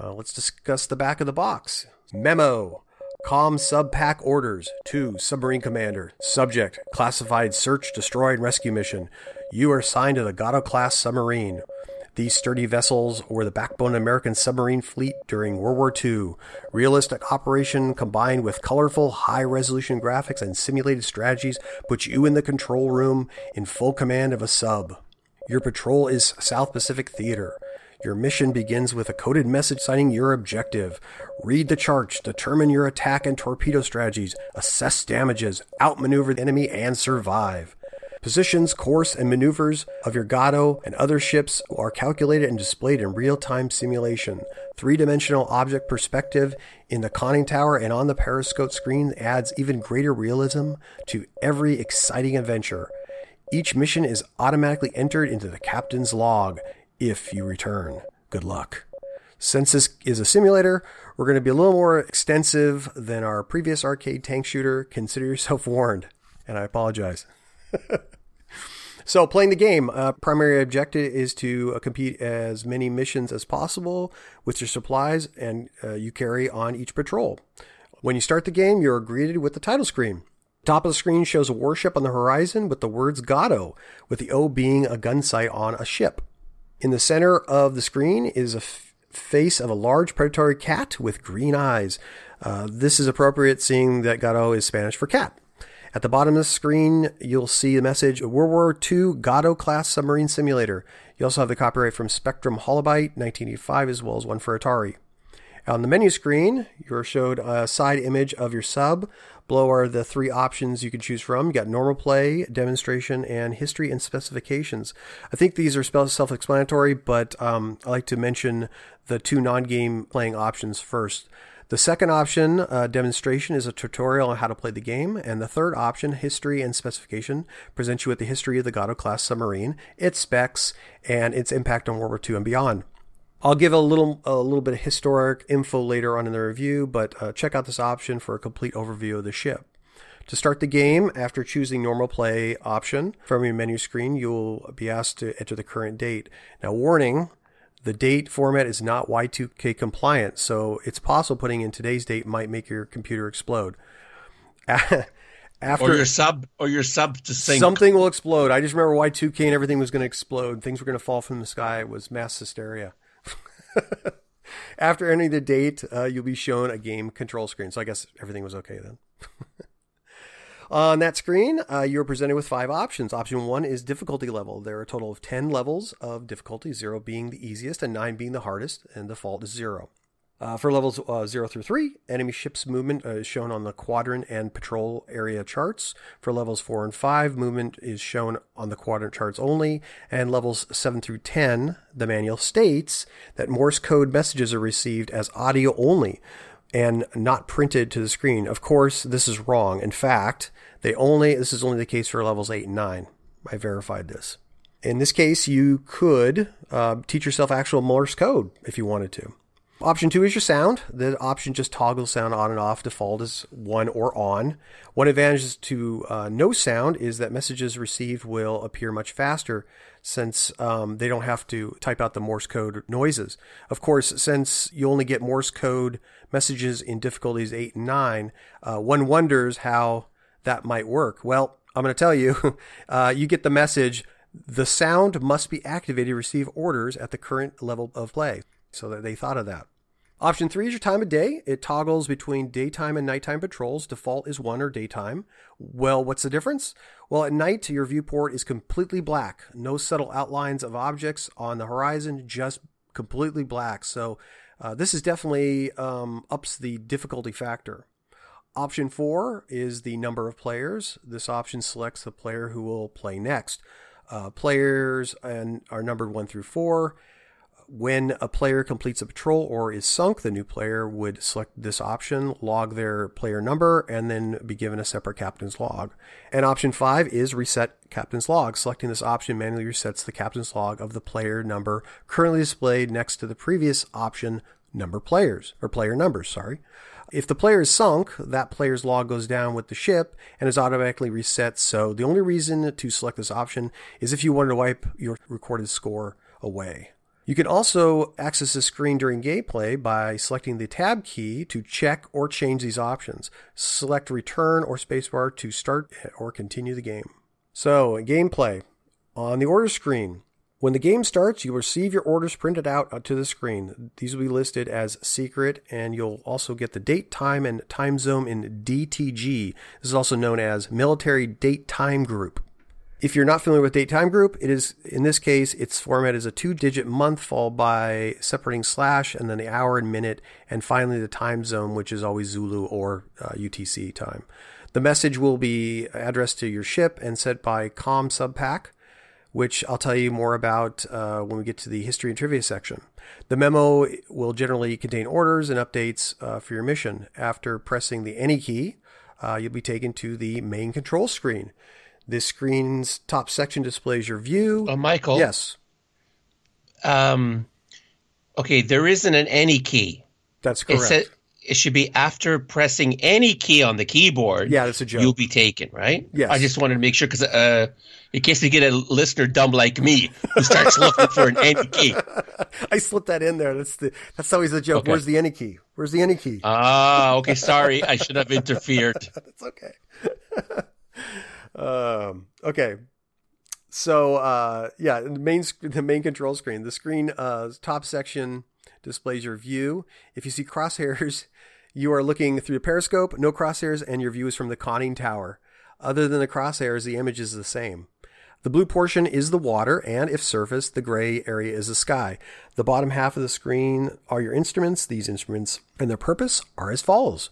Uh, let's discuss the back of the box. Memo. Com sub pack orders to Submarine Commander. Subject Classified Search, Destroy, and Rescue Mission. You are assigned to the Gato class submarine. These sturdy vessels were the backbone of American submarine fleet during World War II. Realistic operation combined with colorful, high resolution graphics and simulated strategies put you in the control room in full command of a sub. Your patrol is South Pacific Theater. Your mission begins with a coded message citing your objective. Read the charts, determine your attack and torpedo strategies, assess damages, outmaneuver the enemy, and survive. Positions, course, and maneuvers of your Gato and other ships are calculated and displayed in real time simulation. Three dimensional object perspective in the conning tower and on the periscope screen adds even greater realism to every exciting adventure. Each mission is automatically entered into the captain's log if you return. Good luck. Since this is a simulator, we're going to be a little more extensive than our previous arcade tank shooter. Consider yourself warned, and I apologize. so, playing the game, uh, primary objective is to uh, compete as many missions as possible with your supplies and uh, you carry on each patrol. When you start the game, you're greeted with the title screen. Top of the screen shows a warship on the horizon with the words Gato, with the O being a gun sight on a ship. In the center of the screen is a f- face of a large predatory cat with green eyes. Uh, this is appropriate seeing that Gato is Spanish for cat. At the bottom of the screen, you'll see the message World War II Gato class submarine simulator. You also have the copyright from Spectrum Holobyte 1985 as well as one for Atari. On the menu screen, you're showed a side image of your sub. Below are the three options you can choose from. You got normal play, demonstration, and history and specifications. I think these are self-explanatory, but um, I like to mention the two non-game playing options first. The second option, uh, demonstration, is a tutorial on how to play the game. And the third option, history and specification, presents you with the history of the Gato class submarine, its specs, and its impact on World War II and beyond. I'll give a little a little bit of historic info later on in the review, but uh, check out this option for a complete overview of the ship. To start the game, after choosing normal play option from your menu screen, you'll be asked to enter the current date. Now, warning, the date format is not Y2K compliant, so it's possible putting in today's date might make your computer explode.
After or your sub or your sub to sink.
Something will explode. I just remember Y2K and everything was going to explode. Things were going to fall from the sky. It was mass hysteria. After entering the date, uh, you'll be shown a game control screen. So I guess everything was okay then. On that screen, uh, you're presented with five options. Option one is difficulty level. There are a total of 10 levels of difficulty, zero being the easiest and nine being the hardest, and default is zero. Uh, for levels uh, 0 through 3, enemy ships movement uh, is shown on the quadrant and patrol area charts. For levels 4 and 5, movement is shown on the quadrant charts only. And levels 7 through 10, the manual states that Morse code messages are received as audio only and not printed to the screen. Of course, this is wrong. In fact, they only this is only the case for levels 8 and 9. I verified this. In this case, you could uh, teach yourself actual Morse code if you wanted to. Option two is your sound. The option just toggles sound on and off. Default is one or on. One advantage to uh, no sound is that messages received will appear much faster since um, they don't have to type out the Morse code noises. Of course, since you only get Morse code messages in difficulties 8 and 9, uh, one wonders how that might work. Well, I'm going to tell you, uh, you get the message the sound must be activated to receive orders at the current level of play. So that they thought of that. Option three is your time of day. It toggles between daytime and nighttime patrols. Default is one or daytime. Well, what's the difference? Well, at night, your viewport is completely black. No subtle outlines of objects on the horizon, just completely black. So uh, this is definitely um, ups the difficulty factor. Option four is the number of players. This option selects the player who will play next. Uh, players and are numbered one through four. When a player completes a patrol or is sunk, the new player would select this option, log their player number, and then be given a separate captain's log. And option five is reset captain's log. Selecting this option manually resets the captain's log of the player number currently displayed next to the previous option number players, or player numbers, sorry. If the player is sunk, that player's log goes down with the ship and is automatically reset. So the only reason to select this option is if you wanted to wipe your recorded score away. You can also access the screen during gameplay by selecting the tab key to check or change these options. Select return or spacebar to start or continue the game. So, gameplay. On the order screen, when the game starts, you'll receive your orders printed out uh, to the screen. These will be listed as secret, and you'll also get the date, time, and time zone in DTG. This is also known as Military Date Time Group. If you're not familiar with date time group, it is in this case its format is a two-digit month followed by separating slash and then the hour and minute and finally the time zone, which is always Zulu or uh, UTC time. The message will be addressed to your ship and sent by Com Subpack, which I'll tell you more about uh, when we get to the history and trivia section. The memo will generally contain orders and updates uh, for your mission. After pressing the any key, uh, you'll be taken to the main control screen. This screen's top section displays your view.
Oh, Michael.
Yes.
Um, okay, there isn't an any key.
That's correct.
It, it should be after pressing any key on the keyboard.
Yeah, that's a joke.
You'll be taken, right?
Yes.
I just wanted to make sure because uh, in case you get a listener dumb like me who starts looking for an any key.
I slipped that in there. That's the that's always the joke. Okay. Where's the any key? Where's the any key?
Ah, okay. Sorry, I should have interfered.
that's okay. Um, okay. So uh, yeah, the main the main control screen. The screen uh, top section displays your view. If you see crosshairs, you are looking through the periscope. No crosshairs, and your view is from the conning tower. Other than the crosshairs, the image is the same. The blue portion is the water, and if surface, the gray area is the sky. The bottom half of the screen are your instruments. These instruments and their purpose are as follows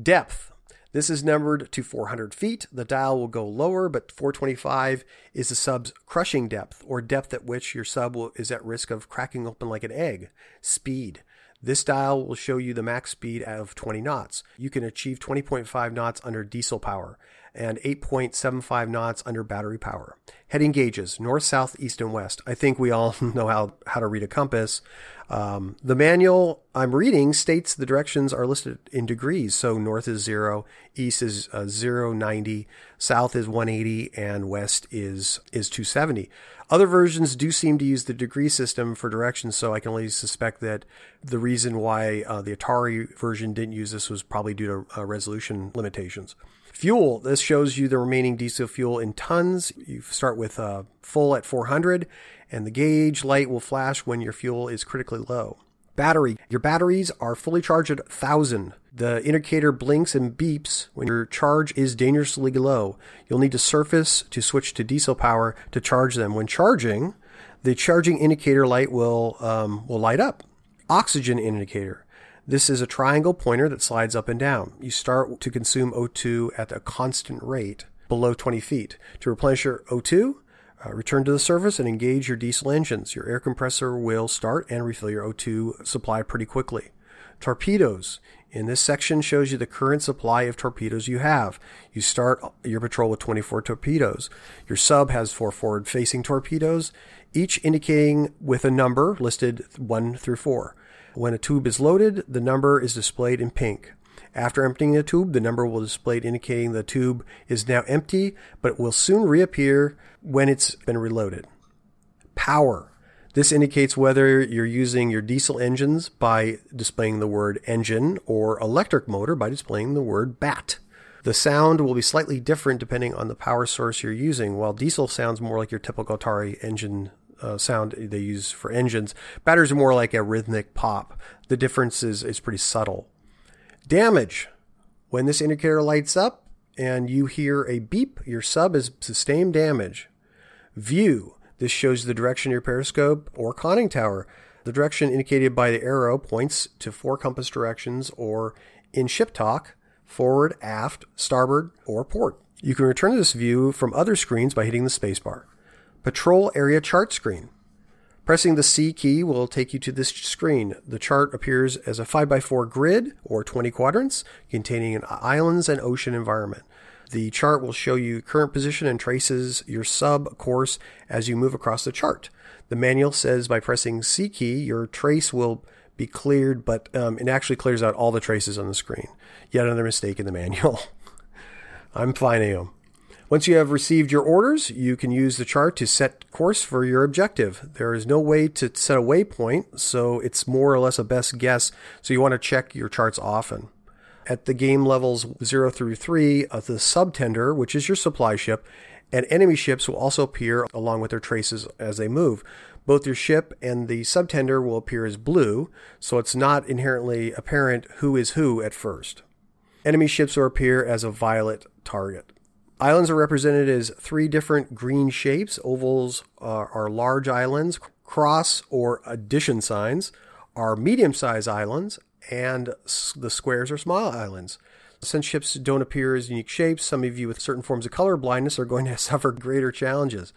Depth. This is numbered to 400 feet. The dial will go lower, but 425 is the sub's crushing depth, or depth at which your sub will, is at risk of cracking open like an egg. Speed. This dial will show you the max speed of 20 knots. You can achieve 20.5 knots under diesel power and 8.75 knots under battery power. Heading gauges, north, south, east, and west. I think we all know how, how to read a compass. Um, the manual I'm reading states the directions are listed in degrees. So north is zero, east is uh, zero, 90, south is 180, and west is, is 270. Other versions do seem to use the degree system for directions, so I can only suspect that the reason why uh, the Atari version didn't use this was probably due to uh, resolution limitations. Fuel. This shows you the remaining diesel fuel in tons. You start with uh, full at 400, and the gauge light will flash when your fuel is critically low. Battery. Your batteries are fully charged at 1000. The indicator blinks and beeps when your charge is dangerously low. You'll need to surface to switch to diesel power to charge them. When charging, the charging indicator light will um, will light up. Oxygen indicator. This is a triangle pointer that slides up and down. You start to consume O2 at a constant rate below 20 feet. To replenish your O2, uh, return to the surface and engage your diesel engines. Your air compressor will start and refill your O2 supply pretty quickly. Torpedoes. In this section shows you the current supply of torpedoes you have. You start your patrol with 24 torpedoes. Your sub has four forward facing torpedoes, each indicating with a number listed 1 through 4. When a tube is loaded, the number is displayed in pink. After emptying the tube, the number will display indicating the tube is now empty, but will soon reappear when it's been reloaded. Power. This indicates whether you're using your diesel engines by displaying the word engine or electric motor by displaying the word bat. The sound will be slightly different depending on the power source you're using. While diesel sounds more like your typical Atari engine uh, sound they use for engines. Batteries are more like a rhythmic pop. The difference is, is pretty subtle. Damage. When this indicator lights up and you hear a beep, your sub is sustained damage. View. This shows the direction of your periscope or conning tower. The direction indicated by the arrow points to four compass directions or in ship talk, forward, aft, starboard, or port. You can return to this view from other screens by hitting the spacebar. Patrol Area Chart screen. Pressing the C key will take you to this screen. The chart appears as a 5x4 grid or 20 quadrants containing an islands and ocean environment. The chart will show you current position and traces your sub course as you move across the chart. The manual says by pressing C key, your trace will be cleared, but um, it actually clears out all the traces on the screen. Yet another mistake in the manual. I'm finding them. Once you have received your orders, you can use the chart to set course for your objective. There is no way to set a waypoint, so it's more or less a best guess, so you want to check your charts often. At the game levels 0 through 3 of the subtender, which is your supply ship, and enemy ships will also appear along with their traces as they move. Both your ship and the subtender will appear as blue, so it's not inherently apparent who is who at first. Enemy ships will appear as a violet target. Islands are represented as three different green shapes. Ovals are, are large islands, cross or addition signs are medium sized islands, and the squares are small islands. Since ships don't appear as unique shapes, some of you with certain forms of color blindness are going to suffer greater challenges.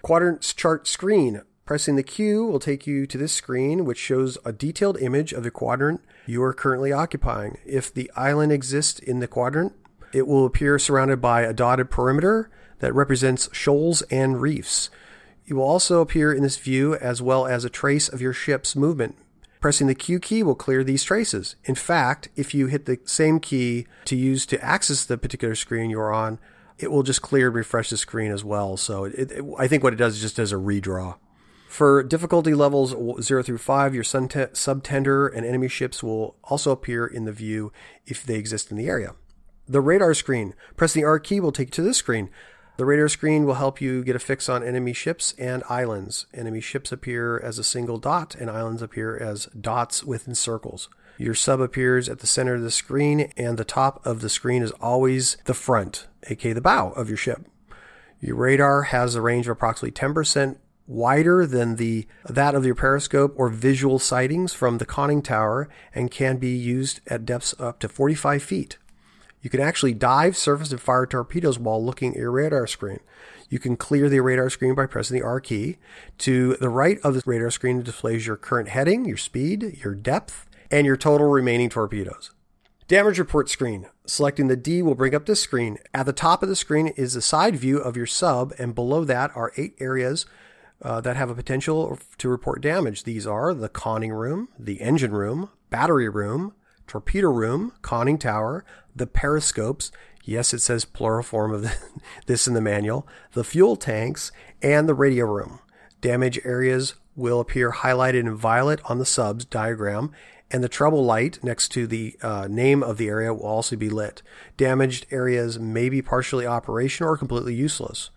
Quadrants chart screen. Pressing the Q will take you to this screen, which shows a detailed image of the quadrant you are currently occupying. If the island exists in the quadrant, it will appear surrounded by a dotted perimeter that represents shoals and reefs. You will also appear in this view as well as a trace of your ship's movement. Pressing the Q key will clear these traces. In fact, if you hit the same key to use to access the particular screen you're on, it will just clear and refresh the screen as well. So it, it, I think what it does is just does a redraw. For difficulty levels 0 through 5, your subtender and enemy ships will also appear in the view if they exist in the area. The radar screen. Press the R key will take you to this screen. The radar screen will help you get a fix on enemy ships and islands. Enemy ships appear as a single dot, and islands appear as dots within circles. Your sub appears at the center of the screen, and the top of the screen is always the front, aka the bow of your ship. Your radar has a range of approximately 10% wider than the that of your periscope or visual sightings from the conning tower and can be used at depths up to 45 feet. You can actually dive, surface, and fire torpedoes while looking at your radar screen. You can clear the radar screen by pressing the R key. To the right of the radar screen displays your current heading, your speed, your depth, and your total remaining torpedoes. Damage report screen. Selecting the D will bring up this screen. At the top of the screen is the side view of your sub, and below that are eight areas uh, that have a potential to report damage. These are the conning room, the engine room, battery room, torpedo room, conning tower, the periscopes. Yes, it says plural form of this in the manual. The fuel tanks and the radio room. Damage areas will appear highlighted in violet on the subs diagram, and the trouble light next to the uh, name of the area will also be lit. Damaged areas may be partially operational or completely useless.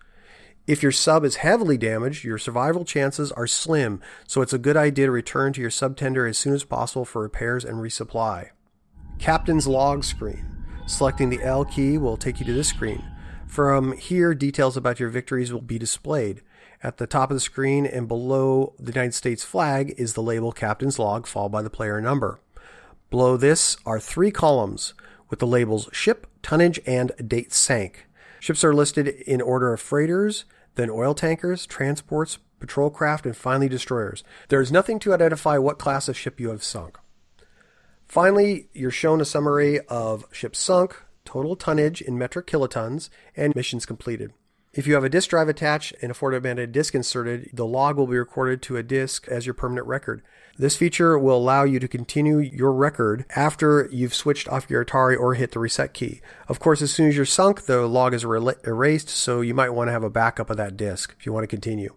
If your sub is heavily damaged, your survival chances are slim, so it's a good idea to return to your subtender as soon as possible for repairs and resupply. Captain's log screen. Selecting the L key will take you to this screen. From here, details about your victories will be displayed. At the top of the screen and below the United States flag is the label Captain's Log, followed by the player number. Below this are three columns with the labels ship, tonnage, and date sank. Ships are listed in order of freighters, then oil tankers, transports, patrol craft, and finally destroyers. There is nothing to identify what class of ship you have sunk. Finally, you're shown a summary of ships sunk, total tonnage in metric kilotons, and missions completed. If you have a disk drive attached and a formatted disk inserted, the log will be recorded to a disk as your permanent record. This feature will allow you to continue your record after you've switched off your Atari or hit the reset key. Of course, as soon as you're sunk, the log is erased, so you might want to have a backup of that disk if you want to continue.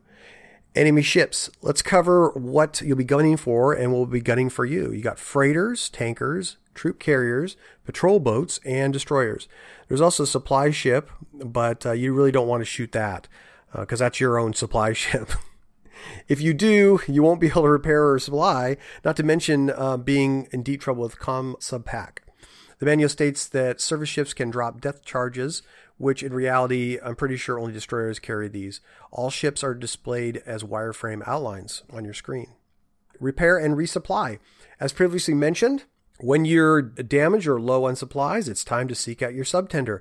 Enemy ships. Let's cover what you'll be gunning for and we'll be gunning for you. You got freighters, tankers, troop carriers, patrol boats, and destroyers. There's also a supply ship, but uh, you really don't want to shoot that because uh, that's your own supply ship. if you do, you won't be able to repair or supply, not to mention uh, being in deep trouble with com sub pack. The manual states that service ships can drop depth charges, which in reality, I'm pretty sure only destroyers carry these. All ships are displayed as wireframe outlines on your screen. Repair and resupply. As previously mentioned, when you're damaged or low on supplies, it's time to seek out your subtender.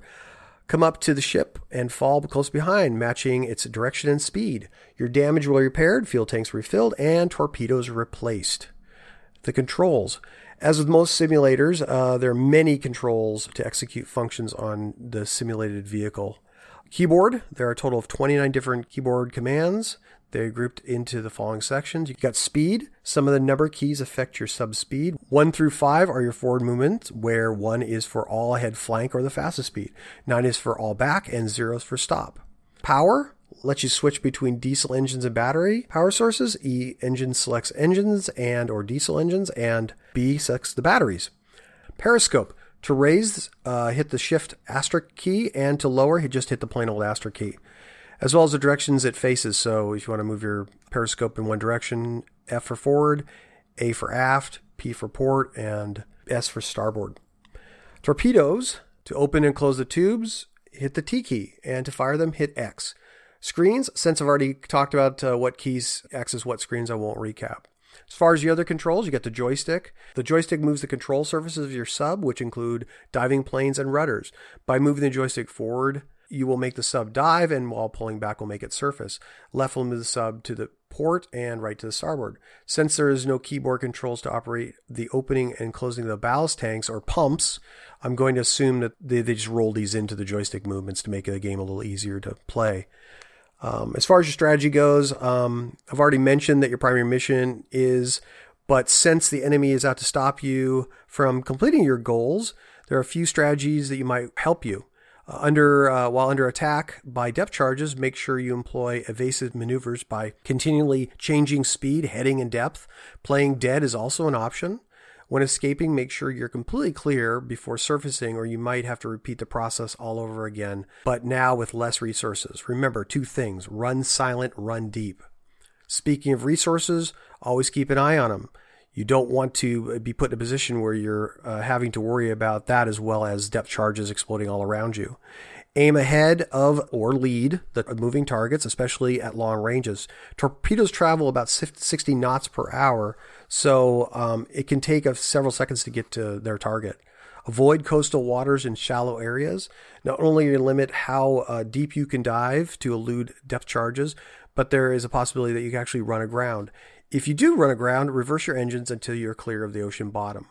Come up to the ship and fall close behind, matching its direction and speed. Your damage will be repaired, fuel tanks refilled, and torpedoes replaced. The controls. As with most simulators, uh, there are many controls to execute functions on the simulated vehicle. Keyboard, there are a total of 29 different keyboard commands. They're grouped into the following sections. You've got speed. Some of the number keys affect your sub speed. One through five are your forward movements, where one is for all ahead flank or the fastest speed. Nine is for all back, and zero is for stop. Power lets you switch between diesel engines and battery power sources. E engine selects engines and or diesel engines, and B selects the batteries. Periscope. To raise, uh, hit the shift asterisk key, and to lower, hit just hit the plain old asterisk key as well as the directions it faces. So if you want to move your periscope in one direction, F for forward, A for aft, P for port, and S for starboard. Torpedoes, to open and close the tubes, hit the T key, and to fire them, hit X. Screens, since I've already talked about uh, what keys access what screens, I won't recap. As far as the other controls, you get the joystick. The joystick moves the control surfaces of your sub, which include diving planes and rudders. By moving the joystick forward, you will make the sub dive, and while pulling back will make it surface. Left will move the sub to the port and right to the starboard. Since there is no keyboard controls to operate the opening and closing of the ballast tanks or pumps, I'm going to assume that they, they just roll these into the joystick movements to make the game a little easier to play. Um, as far as your strategy goes, um, I've already mentioned that your primary mission is, but since the enemy is out to stop you from completing your goals, there are a few strategies that you might help you. Uh, under uh, while under attack by depth charges, make sure you employ evasive maneuvers by continually changing speed, heading, and depth. Playing dead is also an option. When escaping, make sure you're completely clear before surfacing, or you might have to repeat the process all over again, but now with less resources. Remember two things run silent, run deep. Speaking of resources, always keep an eye on them. You don't want to be put in a position where you're uh, having to worry about that as well as depth charges exploding all around you. Aim ahead of or lead the moving targets, especially at long ranges. Torpedoes travel about 60 knots per hour, so um, it can take several seconds to get to their target. Avoid coastal waters in shallow areas. Not only limit how uh, deep you can dive to elude depth charges, but there is a possibility that you can actually run aground. If you do run aground, reverse your engines until you're clear of the ocean bottom.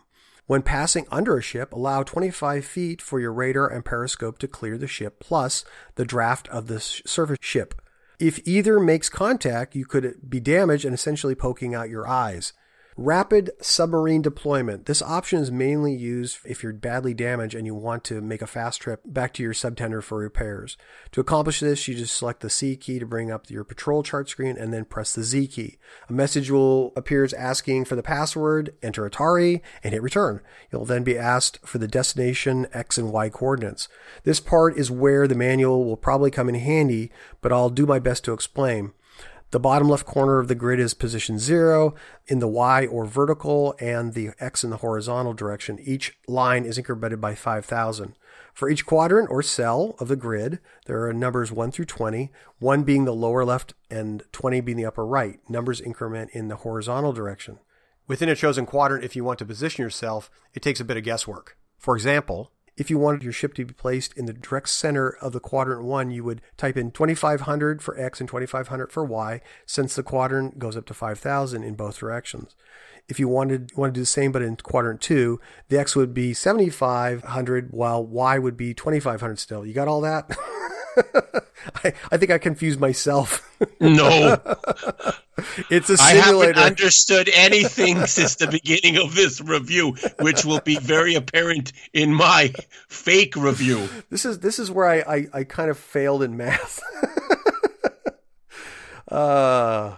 When passing under a ship, allow 25 feet for your radar and periscope to clear the ship, plus the draft of the surface ship. If either makes contact, you could be damaged and essentially poking out your eyes. Rapid submarine deployment. This option is mainly used if you're badly damaged and you want to make a fast trip back to your subtender for repairs. To accomplish this, you just select the C key to bring up your patrol chart screen and then press the Z key. A message will appears asking for the password, enter Atari, and hit return. You'll then be asked for the destination X and Y coordinates. This part is where the manual will probably come in handy, but I'll do my best to explain. The bottom left corner of the grid is position zero in the Y or vertical and the X in the horizontal direction. Each line is incremented by 5,000. For each quadrant or cell of the grid, there are numbers 1 through 20, 1 being the lower left and 20 being the upper right. Numbers increment in the horizontal direction. Within a chosen quadrant, if you want to position yourself, it takes a bit of guesswork. For example, if you wanted your ship to be placed in the direct center of the quadrant one, you would type in 2500 for X and 2500 for Y, since the quadrant goes up to 5000 in both directions. If you wanted want to do the same but in quadrant two, the X would be 7500 while Y would be 2500 still. You got all that? I, I think I confused myself.
no.
It's a simulator.
I haven't understood anything since the beginning of this review, which will be very apparent in my fake review.
This is this is where I, I, I kind of failed in math. uh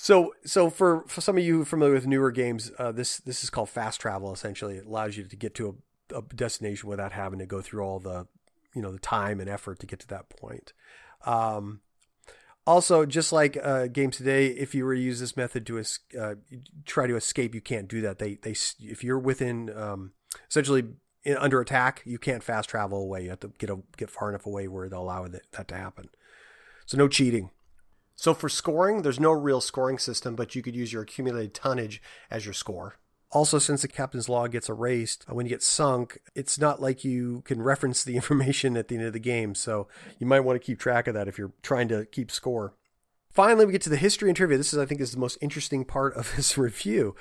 so, so for, for some of you familiar with newer games, uh, this this is called fast travel. Essentially, it allows you to get to a, a destination without having to go through all the you know the time and effort to get to that point. Um, also, just like uh, games today, if you were to use this method to uh, try to escape, you can't do that. They they if you're within um, essentially in, under attack, you can't fast travel away. You have to get a, get far enough away where they'll allow that to happen. So no cheating. So for scoring, there's no real scoring system, but you could use your accumulated tonnage as your score. Also, since the captain's log gets erased uh, when you get sunk, it's not like you can reference the information at the end of the game. So you might want to keep track of that if you're trying to keep score. Finally, we get to the history and trivia. This is, I think, is the most interesting part of this review.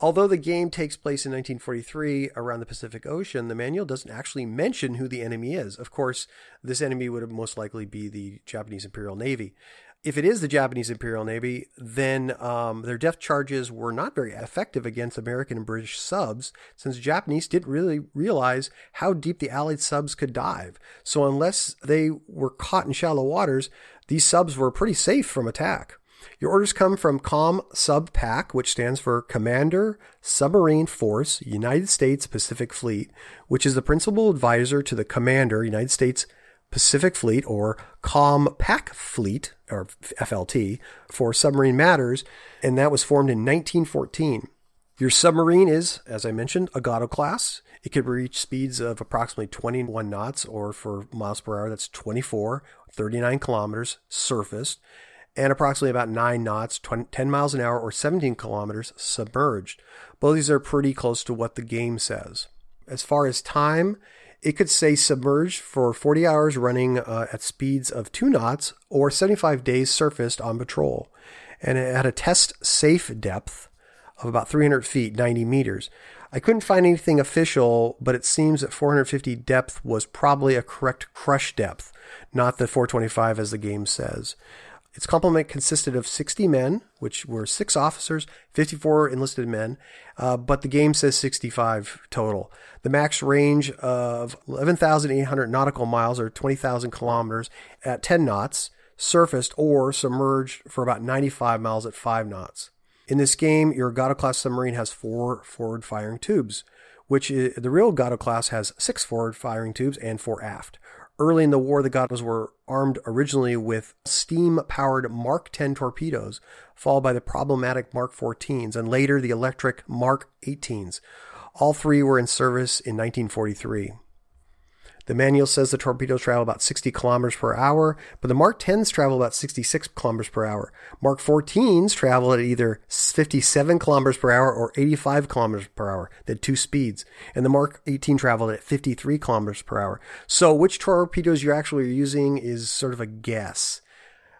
Although the game takes place in 1943 around the Pacific Ocean, the manual doesn't actually mention who the enemy is. Of course, this enemy would most likely be the Japanese Imperial Navy if it is the Japanese Imperial Navy, then um, their depth charges were not very effective against American and British subs, since the Japanese didn't really realize how deep the Allied subs could dive. So, unless they were caught in shallow waters, these subs were pretty safe from attack. Your orders come from COM Sub PAC, which stands for Commander Submarine Force United States Pacific Fleet, which is the principal advisor to the Commander United States Pacific Fleet or COMPAC Fleet or FLT for submarine matters, and that was formed in 1914. Your submarine is, as I mentioned, a Gato class. It could reach speeds of approximately 21 knots, or for miles per hour, that's 24, 39 kilometers surfaced, and approximately about 9 knots, 20, 10 miles an hour, or 17 kilometers submerged. Both these are pretty close to what the game says. As far as time, it could say submerged for 40 hours running uh, at speeds of 2 knots or 75 days surfaced on patrol. And it had a test safe depth of about 300 feet, 90 meters. I couldn't find anything official, but it seems that 450 depth was probably a correct crush depth, not the 425 as the game says. Its complement consisted of 60 men, which were six officers, 54 enlisted men, uh, but the game says 65 total. The max range of 11,800 nautical miles or 20,000 kilometers at 10 knots, surfaced or submerged for about 95 miles at 5 knots. In this game, your Gato class submarine has four forward firing tubes, which is, the real Gato class has six forward firing tubes and four aft. Early in the war, the Gatos were armed originally with steam powered Mark 10 torpedoes, followed by the problematic Mark 14s, and later the electric Mark 18s. All three were in service in 1943. The manual says the torpedoes travel about 60 kilometers per hour, but the Mark 10s travel about 66 kilometers per hour. Mark 14s travel at either 57 kilometers per hour or 85 kilometers per hour. They had two speeds. And the Mark 18 traveled at 53 kilometers per hour. So which torpedoes you're actually using is sort of a guess.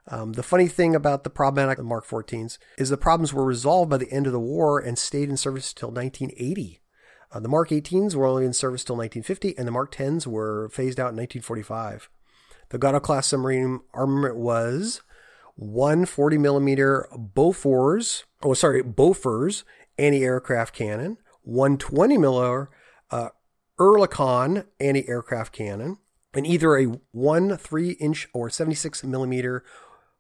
Um, the funny thing about the problematic Mark 14s is the problems were resolved by the end of the war and stayed in service until 1980. Uh, the Mark 18s were only in service till 1950, and the Mark 10s were phased out in 1945. The Gato class submarine armament was one 40 millimeter Bofors, oh sorry, Bofors anti-aircraft cannon, one 20 millimeter uh, Oerlikon anti-aircraft cannon, and either a one 3 inch or 76 millimeter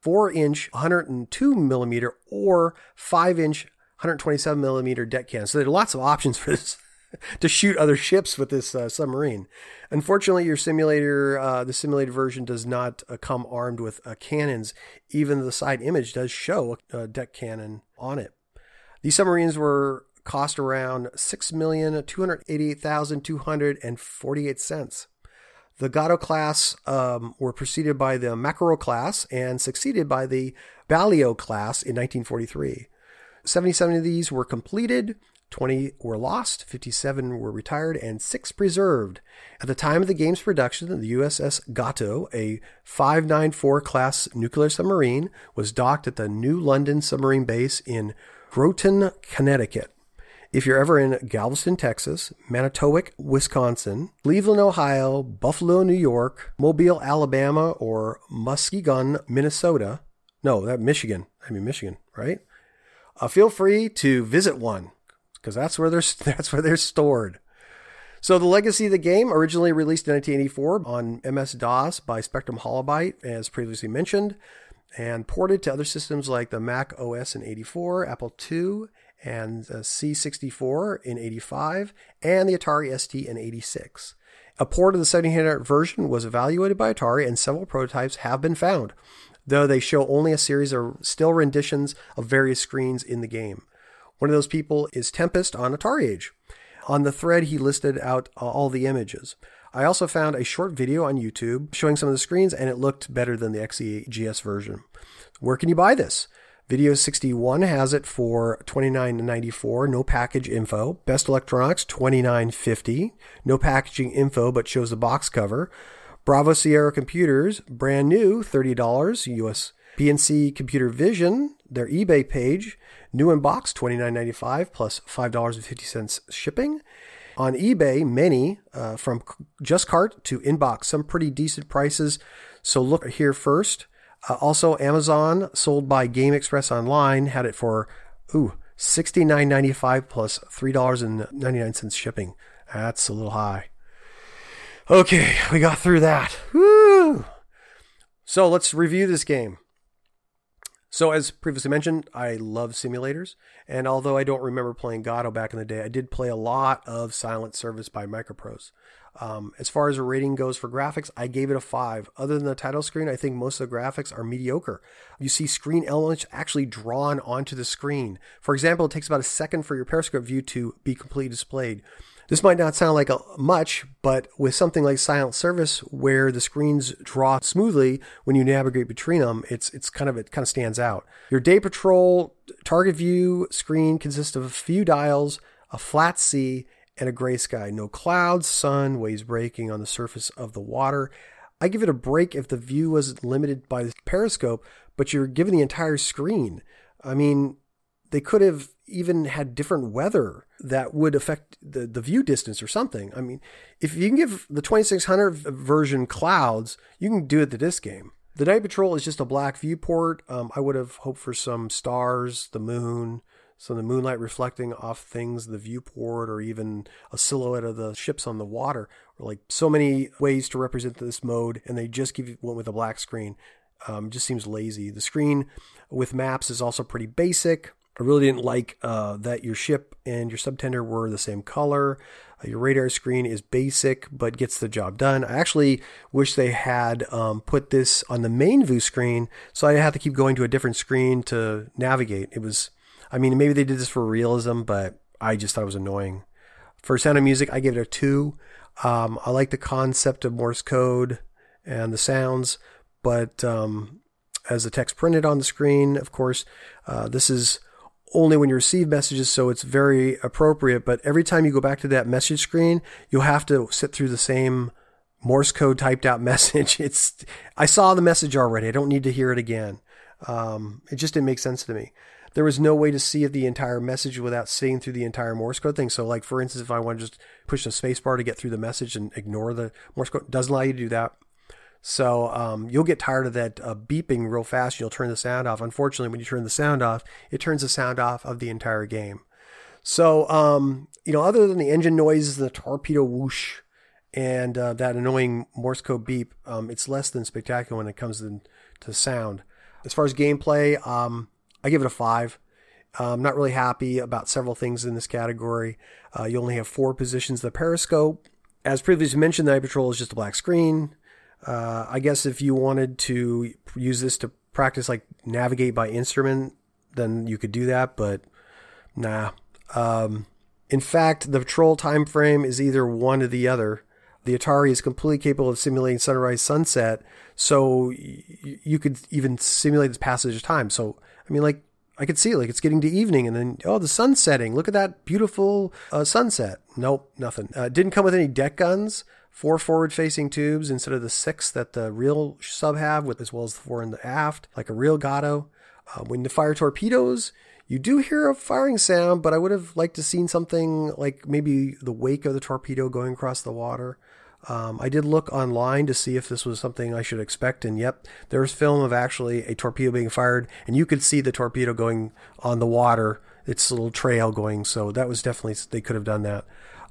4 inch 102 millimeter or 5 inch 127 millimeter deck cannon. So there are lots of options for this to shoot other ships with this uh, submarine. Unfortunately, your simulator, uh, the simulated version, does not uh, come armed with uh, cannons. Even the side image does show a deck cannon on it. These submarines were cost around six million two hundred eighty-eight thousand two hundred and forty-eight cents. The Gato class um, were preceded by the Mackerel class and succeeded by the Balao class in 1943. 77 of these were completed 20 were lost, 57 were retired, and 6 preserved. At the time of the game's production, the USS Gato, a 594 class nuclear submarine, was docked at the New London Submarine Base in Groton, Connecticut. If you're ever in Galveston, Texas, Manitowoc, Wisconsin, Cleveland, Ohio, Buffalo, New York, Mobile, Alabama, or Muskegon, Minnesota, no, that Michigan, I mean Michigan, right? Uh, feel free to visit one because that's where they're that's where they're stored. So the legacy of the game, originally released in 1984 on MS-DOS by Spectrum Holobyte, as previously mentioned, and ported to other systems like the Mac OS in 84, Apple II, and C64 in 85, and the Atari ST in 86. A port of the 1700 version was evaluated by Atari, and several prototypes have been found, though they show only a series of still renditions of various screens in the game. One of those people is Tempest on AtariAge. On the thread, he listed out uh, all the images. I also found a short video on YouTube showing some of the screens, and it looked better than the XEGS version. Where can you buy this? Video 61 has it for $29.94, no package info. Best Electronics, $29.50, no packaging info but shows the box cover. Bravo Sierra Computers, brand new, $30 US. B&C ComputerVision, their eBay page, New in box, $29.95 plus $5.50 shipping. On eBay, many uh, from Just Cart to Inbox, some pretty decent prices. So look here first. Uh, also, Amazon, sold by Game Express Online, had it for ooh $69.95 plus $3.99 shipping. That's a little high. Okay, we got through that. Woo! So let's review this game. So, as previously mentioned, I love simulators, and although I don't remember playing Gato back in the day, I did play a lot of Silent Service by Microprose. Um, as far as a rating goes for graphics, I gave it a 5. Other than the title screen, I think most of the graphics are mediocre. You see screen elements actually drawn onto the screen. For example, it takes about a second for your periscope view to be completely displayed. This might not sound like a, much, but with something like Silent Service, where the screens draw smoothly when you navigate between them, it's it's kind of it kind of stands out. Your day patrol target view screen consists of a few dials, a flat sea, and a gray sky. No clouds, sun, waves breaking on the surface of the water. I give it a break if the view was limited by the periscope, but you're given the entire screen. I mean, they could have even had different weather that would affect the, the view distance or something. I mean, if you can give the 2600 version clouds, you can do it to this game. The Night Patrol is just a black viewport. Um, I would have hoped for some stars, the moon, some of the moonlight reflecting off things, the viewport, or even a silhouette of the ships on the water. Like so many ways to represent this mode, and they just give you one with a black screen. Um, just seems lazy. The screen with maps is also pretty basic. I really didn't like uh, that your ship and your subtender were the same color. Uh, your radar screen is basic but gets the job done. I actually wish they had um, put this on the main view screen so I had to keep going to a different screen to navigate. It was, I mean, maybe they did this for realism, but I just thought it was annoying. For Sound of Music, I give it a two. Um, I like the concept of Morse code and the sounds, but um, as the text printed on the screen, of course, uh, this is only when you receive messages, so it's very appropriate. But every time you go back to that message screen, you'll have to sit through the same Morse code typed out message. It's I saw the message already. I don't need to hear it again. Um, it just didn't make sense to me. There was no way to see the entire message without sitting through the entire Morse code thing. So, like for instance, if I want to just push the spacebar to get through the message and ignore the Morse code, doesn't allow you to do that. So um, you'll get tired of that uh, beeping real fast. You'll turn the sound off. Unfortunately, when you turn the sound off, it turns the sound off of the entire game. So um, you know, other than the engine noises, the torpedo whoosh, and uh, that annoying Morse code beep, um, it's less than spectacular when it comes to, to sound. As far as gameplay, um, I give it a five. I'm not really happy about several things in this category. Uh, you only have four positions the periscope. As previously mentioned, the Night Patrol is just a black screen. Uh, I guess if you wanted to use this to practice like navigate by instrument, then you could do that, but nah. Um, in fact, the patrol time frame is either one or the other. The Atari is completely capable of simulating sunrise, sunset, so y- you could even simulate the passage of time. So, I mean, like, I could see like it's getting to evening, and then oh, the sun's setting. Look at that beautiful uh, sunset. Nope, nothing. Uh, didn't come with any deck guns, four forward facing tubes instead of the six that the real sub have, with as well as the four in the aft, like a real Gato. Uh, when you fire torpedoes, you do hear a firing sound, but I would have liked to seen something like maybe the wake of the torpedo going across the water. Um, I did look online to see if this was something I should expect, and yep, there's film of actually a torpedo being fired, and you could see the torpedo going on the water, its little trail going. So that was definitely they could have done that.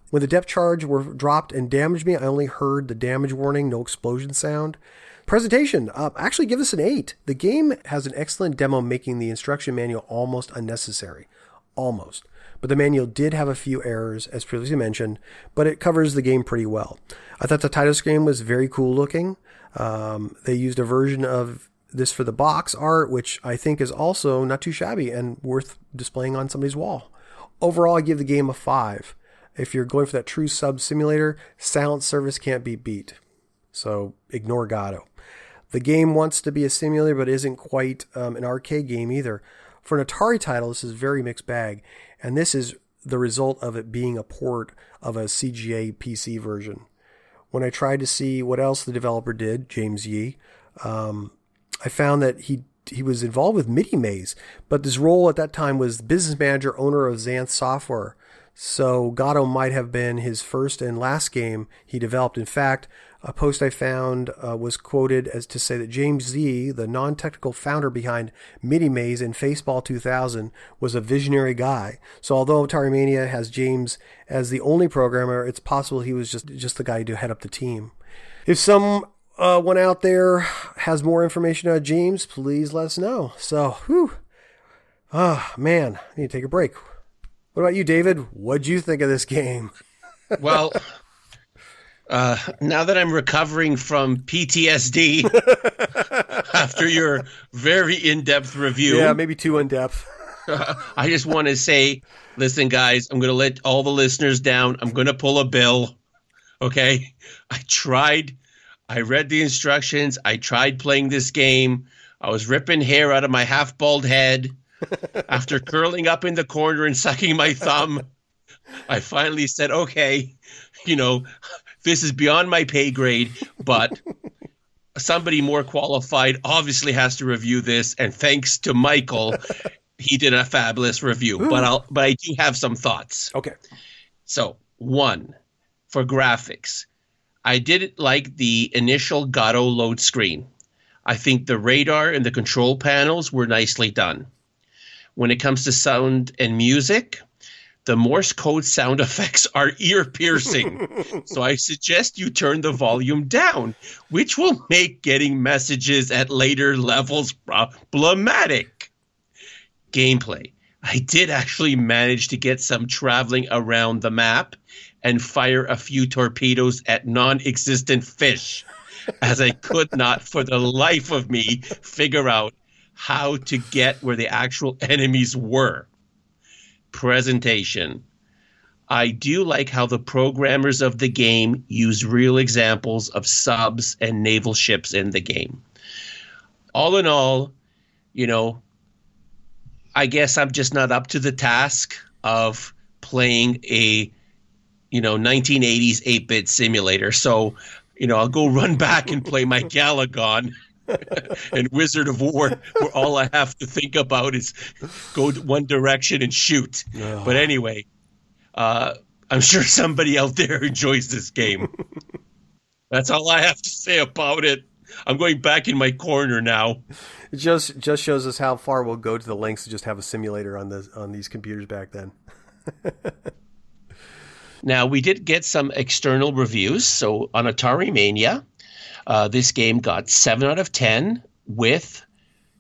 When the depth charge were dropped and damaged me, I only heard the damage warning, no explosion sound. Presentation, uh, actually give us an 8. The game has an excellent demo making the instruction manual almost unnecessary. Almost. But the manual did have a few errors, as previously mentioned, but it covers the game pretty well. I thought the title screen was very cool looking. Um, they used a version of this for the box art, which I think is also not too shabby and worth displaying on somebody's wall. Overall, I give the game a 5 if you're going for that true sub simulator, silent service can't be beat. So ignore Gato. The game wants to be a simulator, but isn't quite um, an arcade game either. For an Atari title, this is very mixed bag, and this is the result of it being a port of a CGA PC version. When I tried to see what else the developer did, James Yee, um, I found that he he was involved with MIDI Maze, but his role at that time was business manager, owner of Xanth Software. So Gato might have been his first and last game he developed. In fact, a post I found uh, was quoted as to say that James Yee, the non-technical founder behind MIDI Maze and Faceball 2000, was a visionary guy. So although Atari Mania has James as the only programmer, it's possible he was just just the guy to head up the team. If someone uh, out there has more information on James, please let us know. So, whew. Ah, oh, man, I need to take a break. What about you, David? What'd you think of this game?
well, uh, now that I'm recovering from PTSD after your very in depth review.
Yeah, maybe too in depth.
I just want to say listen, guys, I'm going to let all the listeners down. I'm going to pull a bill. Okay. I tried, I read the instructions, I tried playing this game. I was ripping hair out of my half bald head. After curling up in the corner and sucking my thumb, I finally said, okay, you know, this is beyond my pay grade, but somebody more qualified obviously has to review this. And thanks to Michael, he did a fabulous review. Ooh. But I'll but I do have some thoughts.
Okay.
So one, for graphics, I did like the initial Gato load screen. I think the radar and the control panels were nicely done. When it comes to sound and music, the Morse code sound effects are ear piercing. so I suggest you turn the volume down, which will make getting messages at later levels problematic. Gameplay. I did actually manage to get some traveling around the map and fire a few torpedoes at non existent fish, as I could not for the life of me figure out how to get where the actual enemies were. Presentation. I do like how the programmers of the game use real examples of subs and naval ships in the game. All in all, you know, I guess I'm just not up to the task of playing a you know 1980s 8-bit simulator. So, you know, I'll go run back and play my Galagon and Wizard of Wor, where all I have to think about is go one direction and shoot. Oh. But anyway, uh, I'm sure somebody out there enjoys this game. That's all I have to say about it. I'm going back in my corner now.
It just just shows us how far we'll go to the lengths to just have a simulator on the on these computers back then.
now we did get some external reviews. So on Atari Mania, uh, this game got seven out of ten with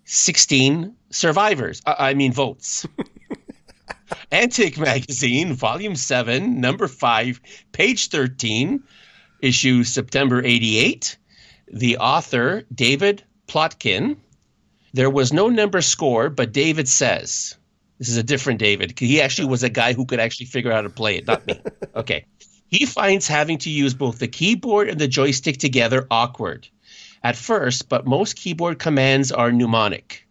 sixteen survivors. Uh, I mean votes. Antic Magazine, Volume 7, Number 5, page 13, issue September 88. The author, David Plotkin. There was no number score, but David says, this is a different David. He actually was a guy who could actually figure out how to play it, not me. Okay. He finds having to use both the keyboard and the joystick together awkward at first, but most keyboard commands are mnemonic.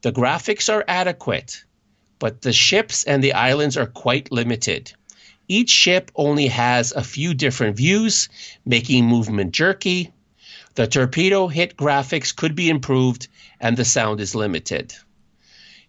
The graphics are adequate, but the ships and the islands are quite limited. Each ship only has a few different views, making movement jerky. The torpedo hit graphics could be improved, and the sound is limited.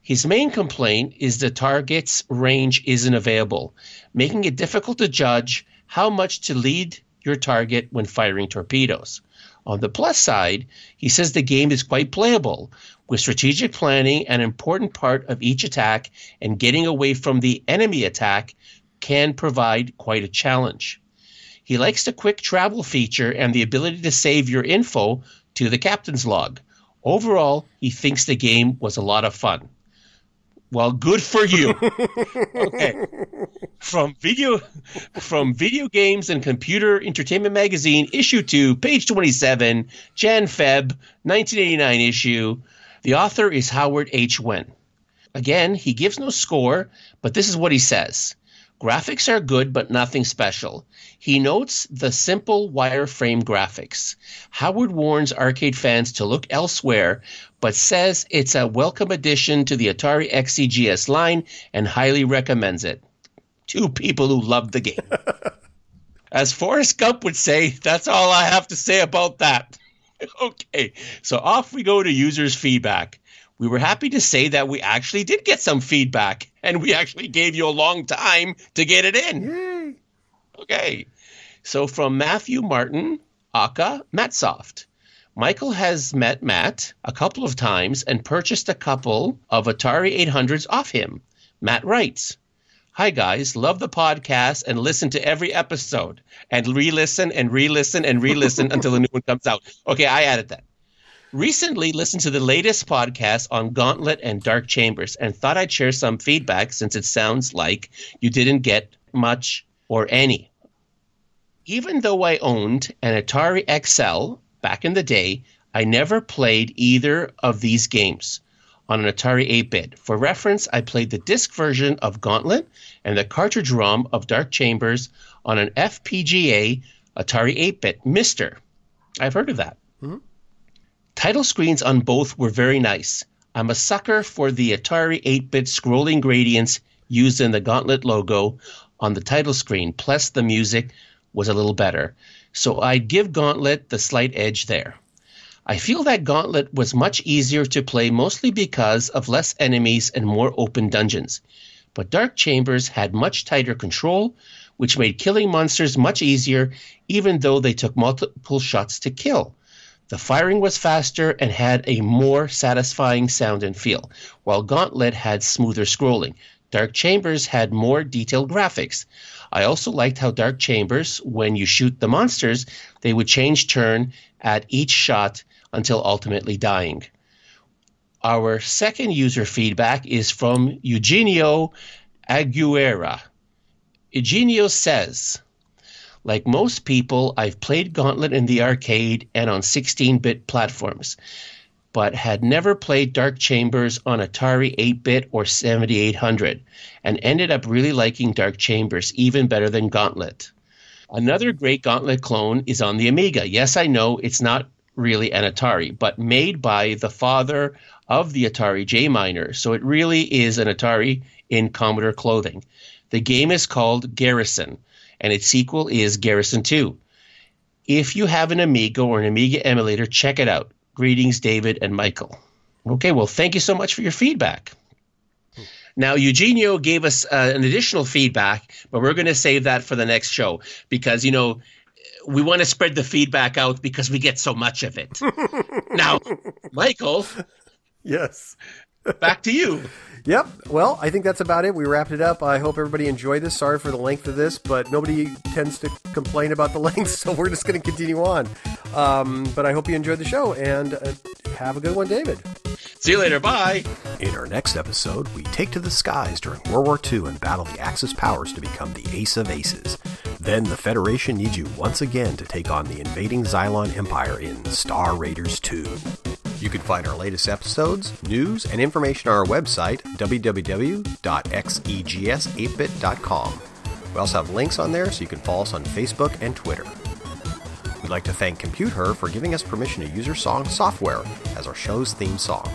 His main complaint is the target's range isn't available, making it difficult to judge how much to lead your target when firing torpedoes. On the plus side, he says the game is quite playable, with strategic planning an important part of each attack, and getting away from the enemy attack can provide quite a challenge. He likes the quick travel feature and the ability to save your info to the captain's log. Overall, he thinks the game was a lot of fun. Well, good for you. okay. From video from Video Games and Computer Entertainment Magazine, issue 2, page 27, Jan Feb, 1989 issue. The author is Howard H. Wen. Again, he gives no score, but this is what he says. Graphics are good, but nothing special. He notes the simple wireframe graphics. Howard warns arcade fans to look elsewhere, but says it's a welcome addition to the Atari XEGS line and highly recommends it. Two people who love the game. As Forrest Gump would say, that's all I have to say about that. okay, so off we go to users' feedback we were happy to say that we actually did get some feedback and we actually gave you a long time to get it in. Yay. Okay. So from Matthew Martin, Aka Matsoft. Michael has met Matt a couple of times and purchased a couple of Atari 800s off him. Matt writes, Hi guys, love the podcast and listen to every episode and re-listen and re-listen and re-listen until the new one comes out. Okay, I added that recently listened to the latest podcast on Gauntlet and Dark Chambers and thought I'd share some feedback since it sounds like you didn't get much or any. Even though I owned an Atari XL back in the day, I never played either of these games on an Atari 8 bit. For reference, I played the disc version of Gauntlet and the cartridge ROM of Dark Chambers on an FPGA Atari 8 bit MiSTer. I've heard of that. Title screens on both were very nice. I'm a sucker for the Atari 8 bit scrolling gradients used in the Gauntlet logo on the title screen, plus the music was a little better. So I'd give Gauntlet the slight edge there. I feel that Gauntlet was much easier to play mostly because of less enemies and more open dungeons. But Dark Chambers had much tighter control, which made killing monsters much easier, even though they took multiple shots to kill. The firing was faster and had a more satisfying sound and feel, while Gauntlet had smoother scrolling. Dark Chambers had more detailed graphics. I also liked how Dark Chambers, when you shoot the monsters, they would change turn at each shot until ultimately dying. Our second user feedback is from Eugenio Aguera. Eugenio says, like most people, I've played Gauntlet in the arcade and on 16 bit platforms, but had never played Dark Chambers on Atari 8 bit or 7800, and ended up really liking Dark Chambers even better than Gauntlet. Another great Gauntlet clone is on the Amiga. Yes, I know it's not really an Atari, but made by the father of the Atari Jay Miner, So it really is an Atari in Commodore clothing. The game is called Garrison, and its sequel is Garrison 2. If you have an Amiga or an Amiga emulator, check it out. Greetings, David and Michael. Okay, well, thank you so much for your feedback. Now, Eugenio gave us uh, an additional feedback, but we're going to save that for the next show because, you know, we want to spread the feedback out because we get so much of it. now, Michael.
Yes.
Back to you.
Yep. Well, I think that's about it. We wrapped it up. I hope everybody enjoyed this. Sorry for the length of this, but nobody tends to complain about the length, so we're just going to continue on. Um, but I hope you enjoyed the show and uh, have a good one, David.
See you later. Bye.
In our next episode, we take to the skies during World War II and battle the Axis powers to become the ace of aces. Then the Federation needs you once again to take on the invading Zylon Empire in Star Raiders 2. You can find our latest episodes, news, and information on our website, www.xegs8bit.com. We also have links on there so you can follow us on Facebook and Twitter. We'd like to thank Compute Her for giving us permission to use her song Software as our show's theme song.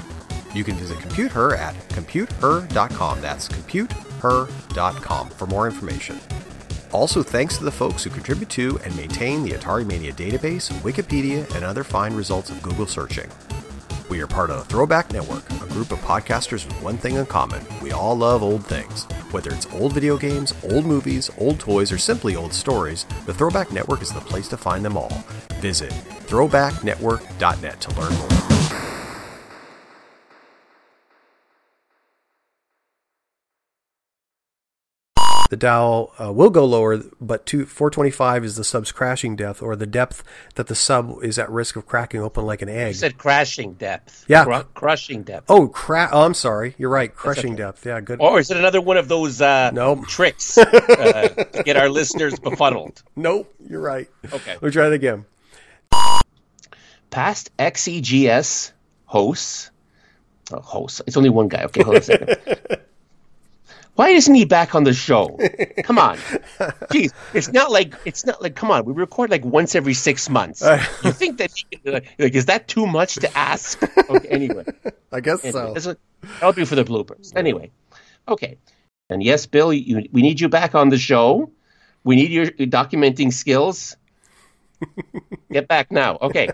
You can visit Compute Her at computeher.com. That's computeher.com for more information. Also, thanks to the folks who contribute to and maintain the Atari Mania database, Wikipedia, and other fine results of Google searching. We are part of the Throwback Network, a group of podcasters with one thing in common. We all love old things. Whether it's old video games, old movies, old toys, or simply old stories, the Throwback Network is the place to find them all. Visit throwbacknetwork.net to learn more. The Dow uh, will go lower, but to 425 is the sub's crashing depth, or the depth that the sub is at risk of cracking open like an egg.
You said crashing depth.
Yeah,
Cru- crushing depth.
Oh, cra- oh, I'm sorry. You're right. Crushing okay. depth. Yeah, good.
Or is it another one of those uh,
nope.
tricks uh, to get our listeners befuddled?
Nope. You're right.
Okay.
We'll try it again.
Past XEGS hosts. Oh, hosts. It's only one guy. Okay, hold on a second. Why isn't he back on the show? Come on, jeez, it's not like it's not like come on. We record like once every six months. you think that like, is that too much to ask? Okay, anyway,
I guess
anyway,
so.
That'll be for the bloopers. Anyway, okay, and yes, Bill, you, we need you back on the show. We need your documenting skills. Get back now. Okay.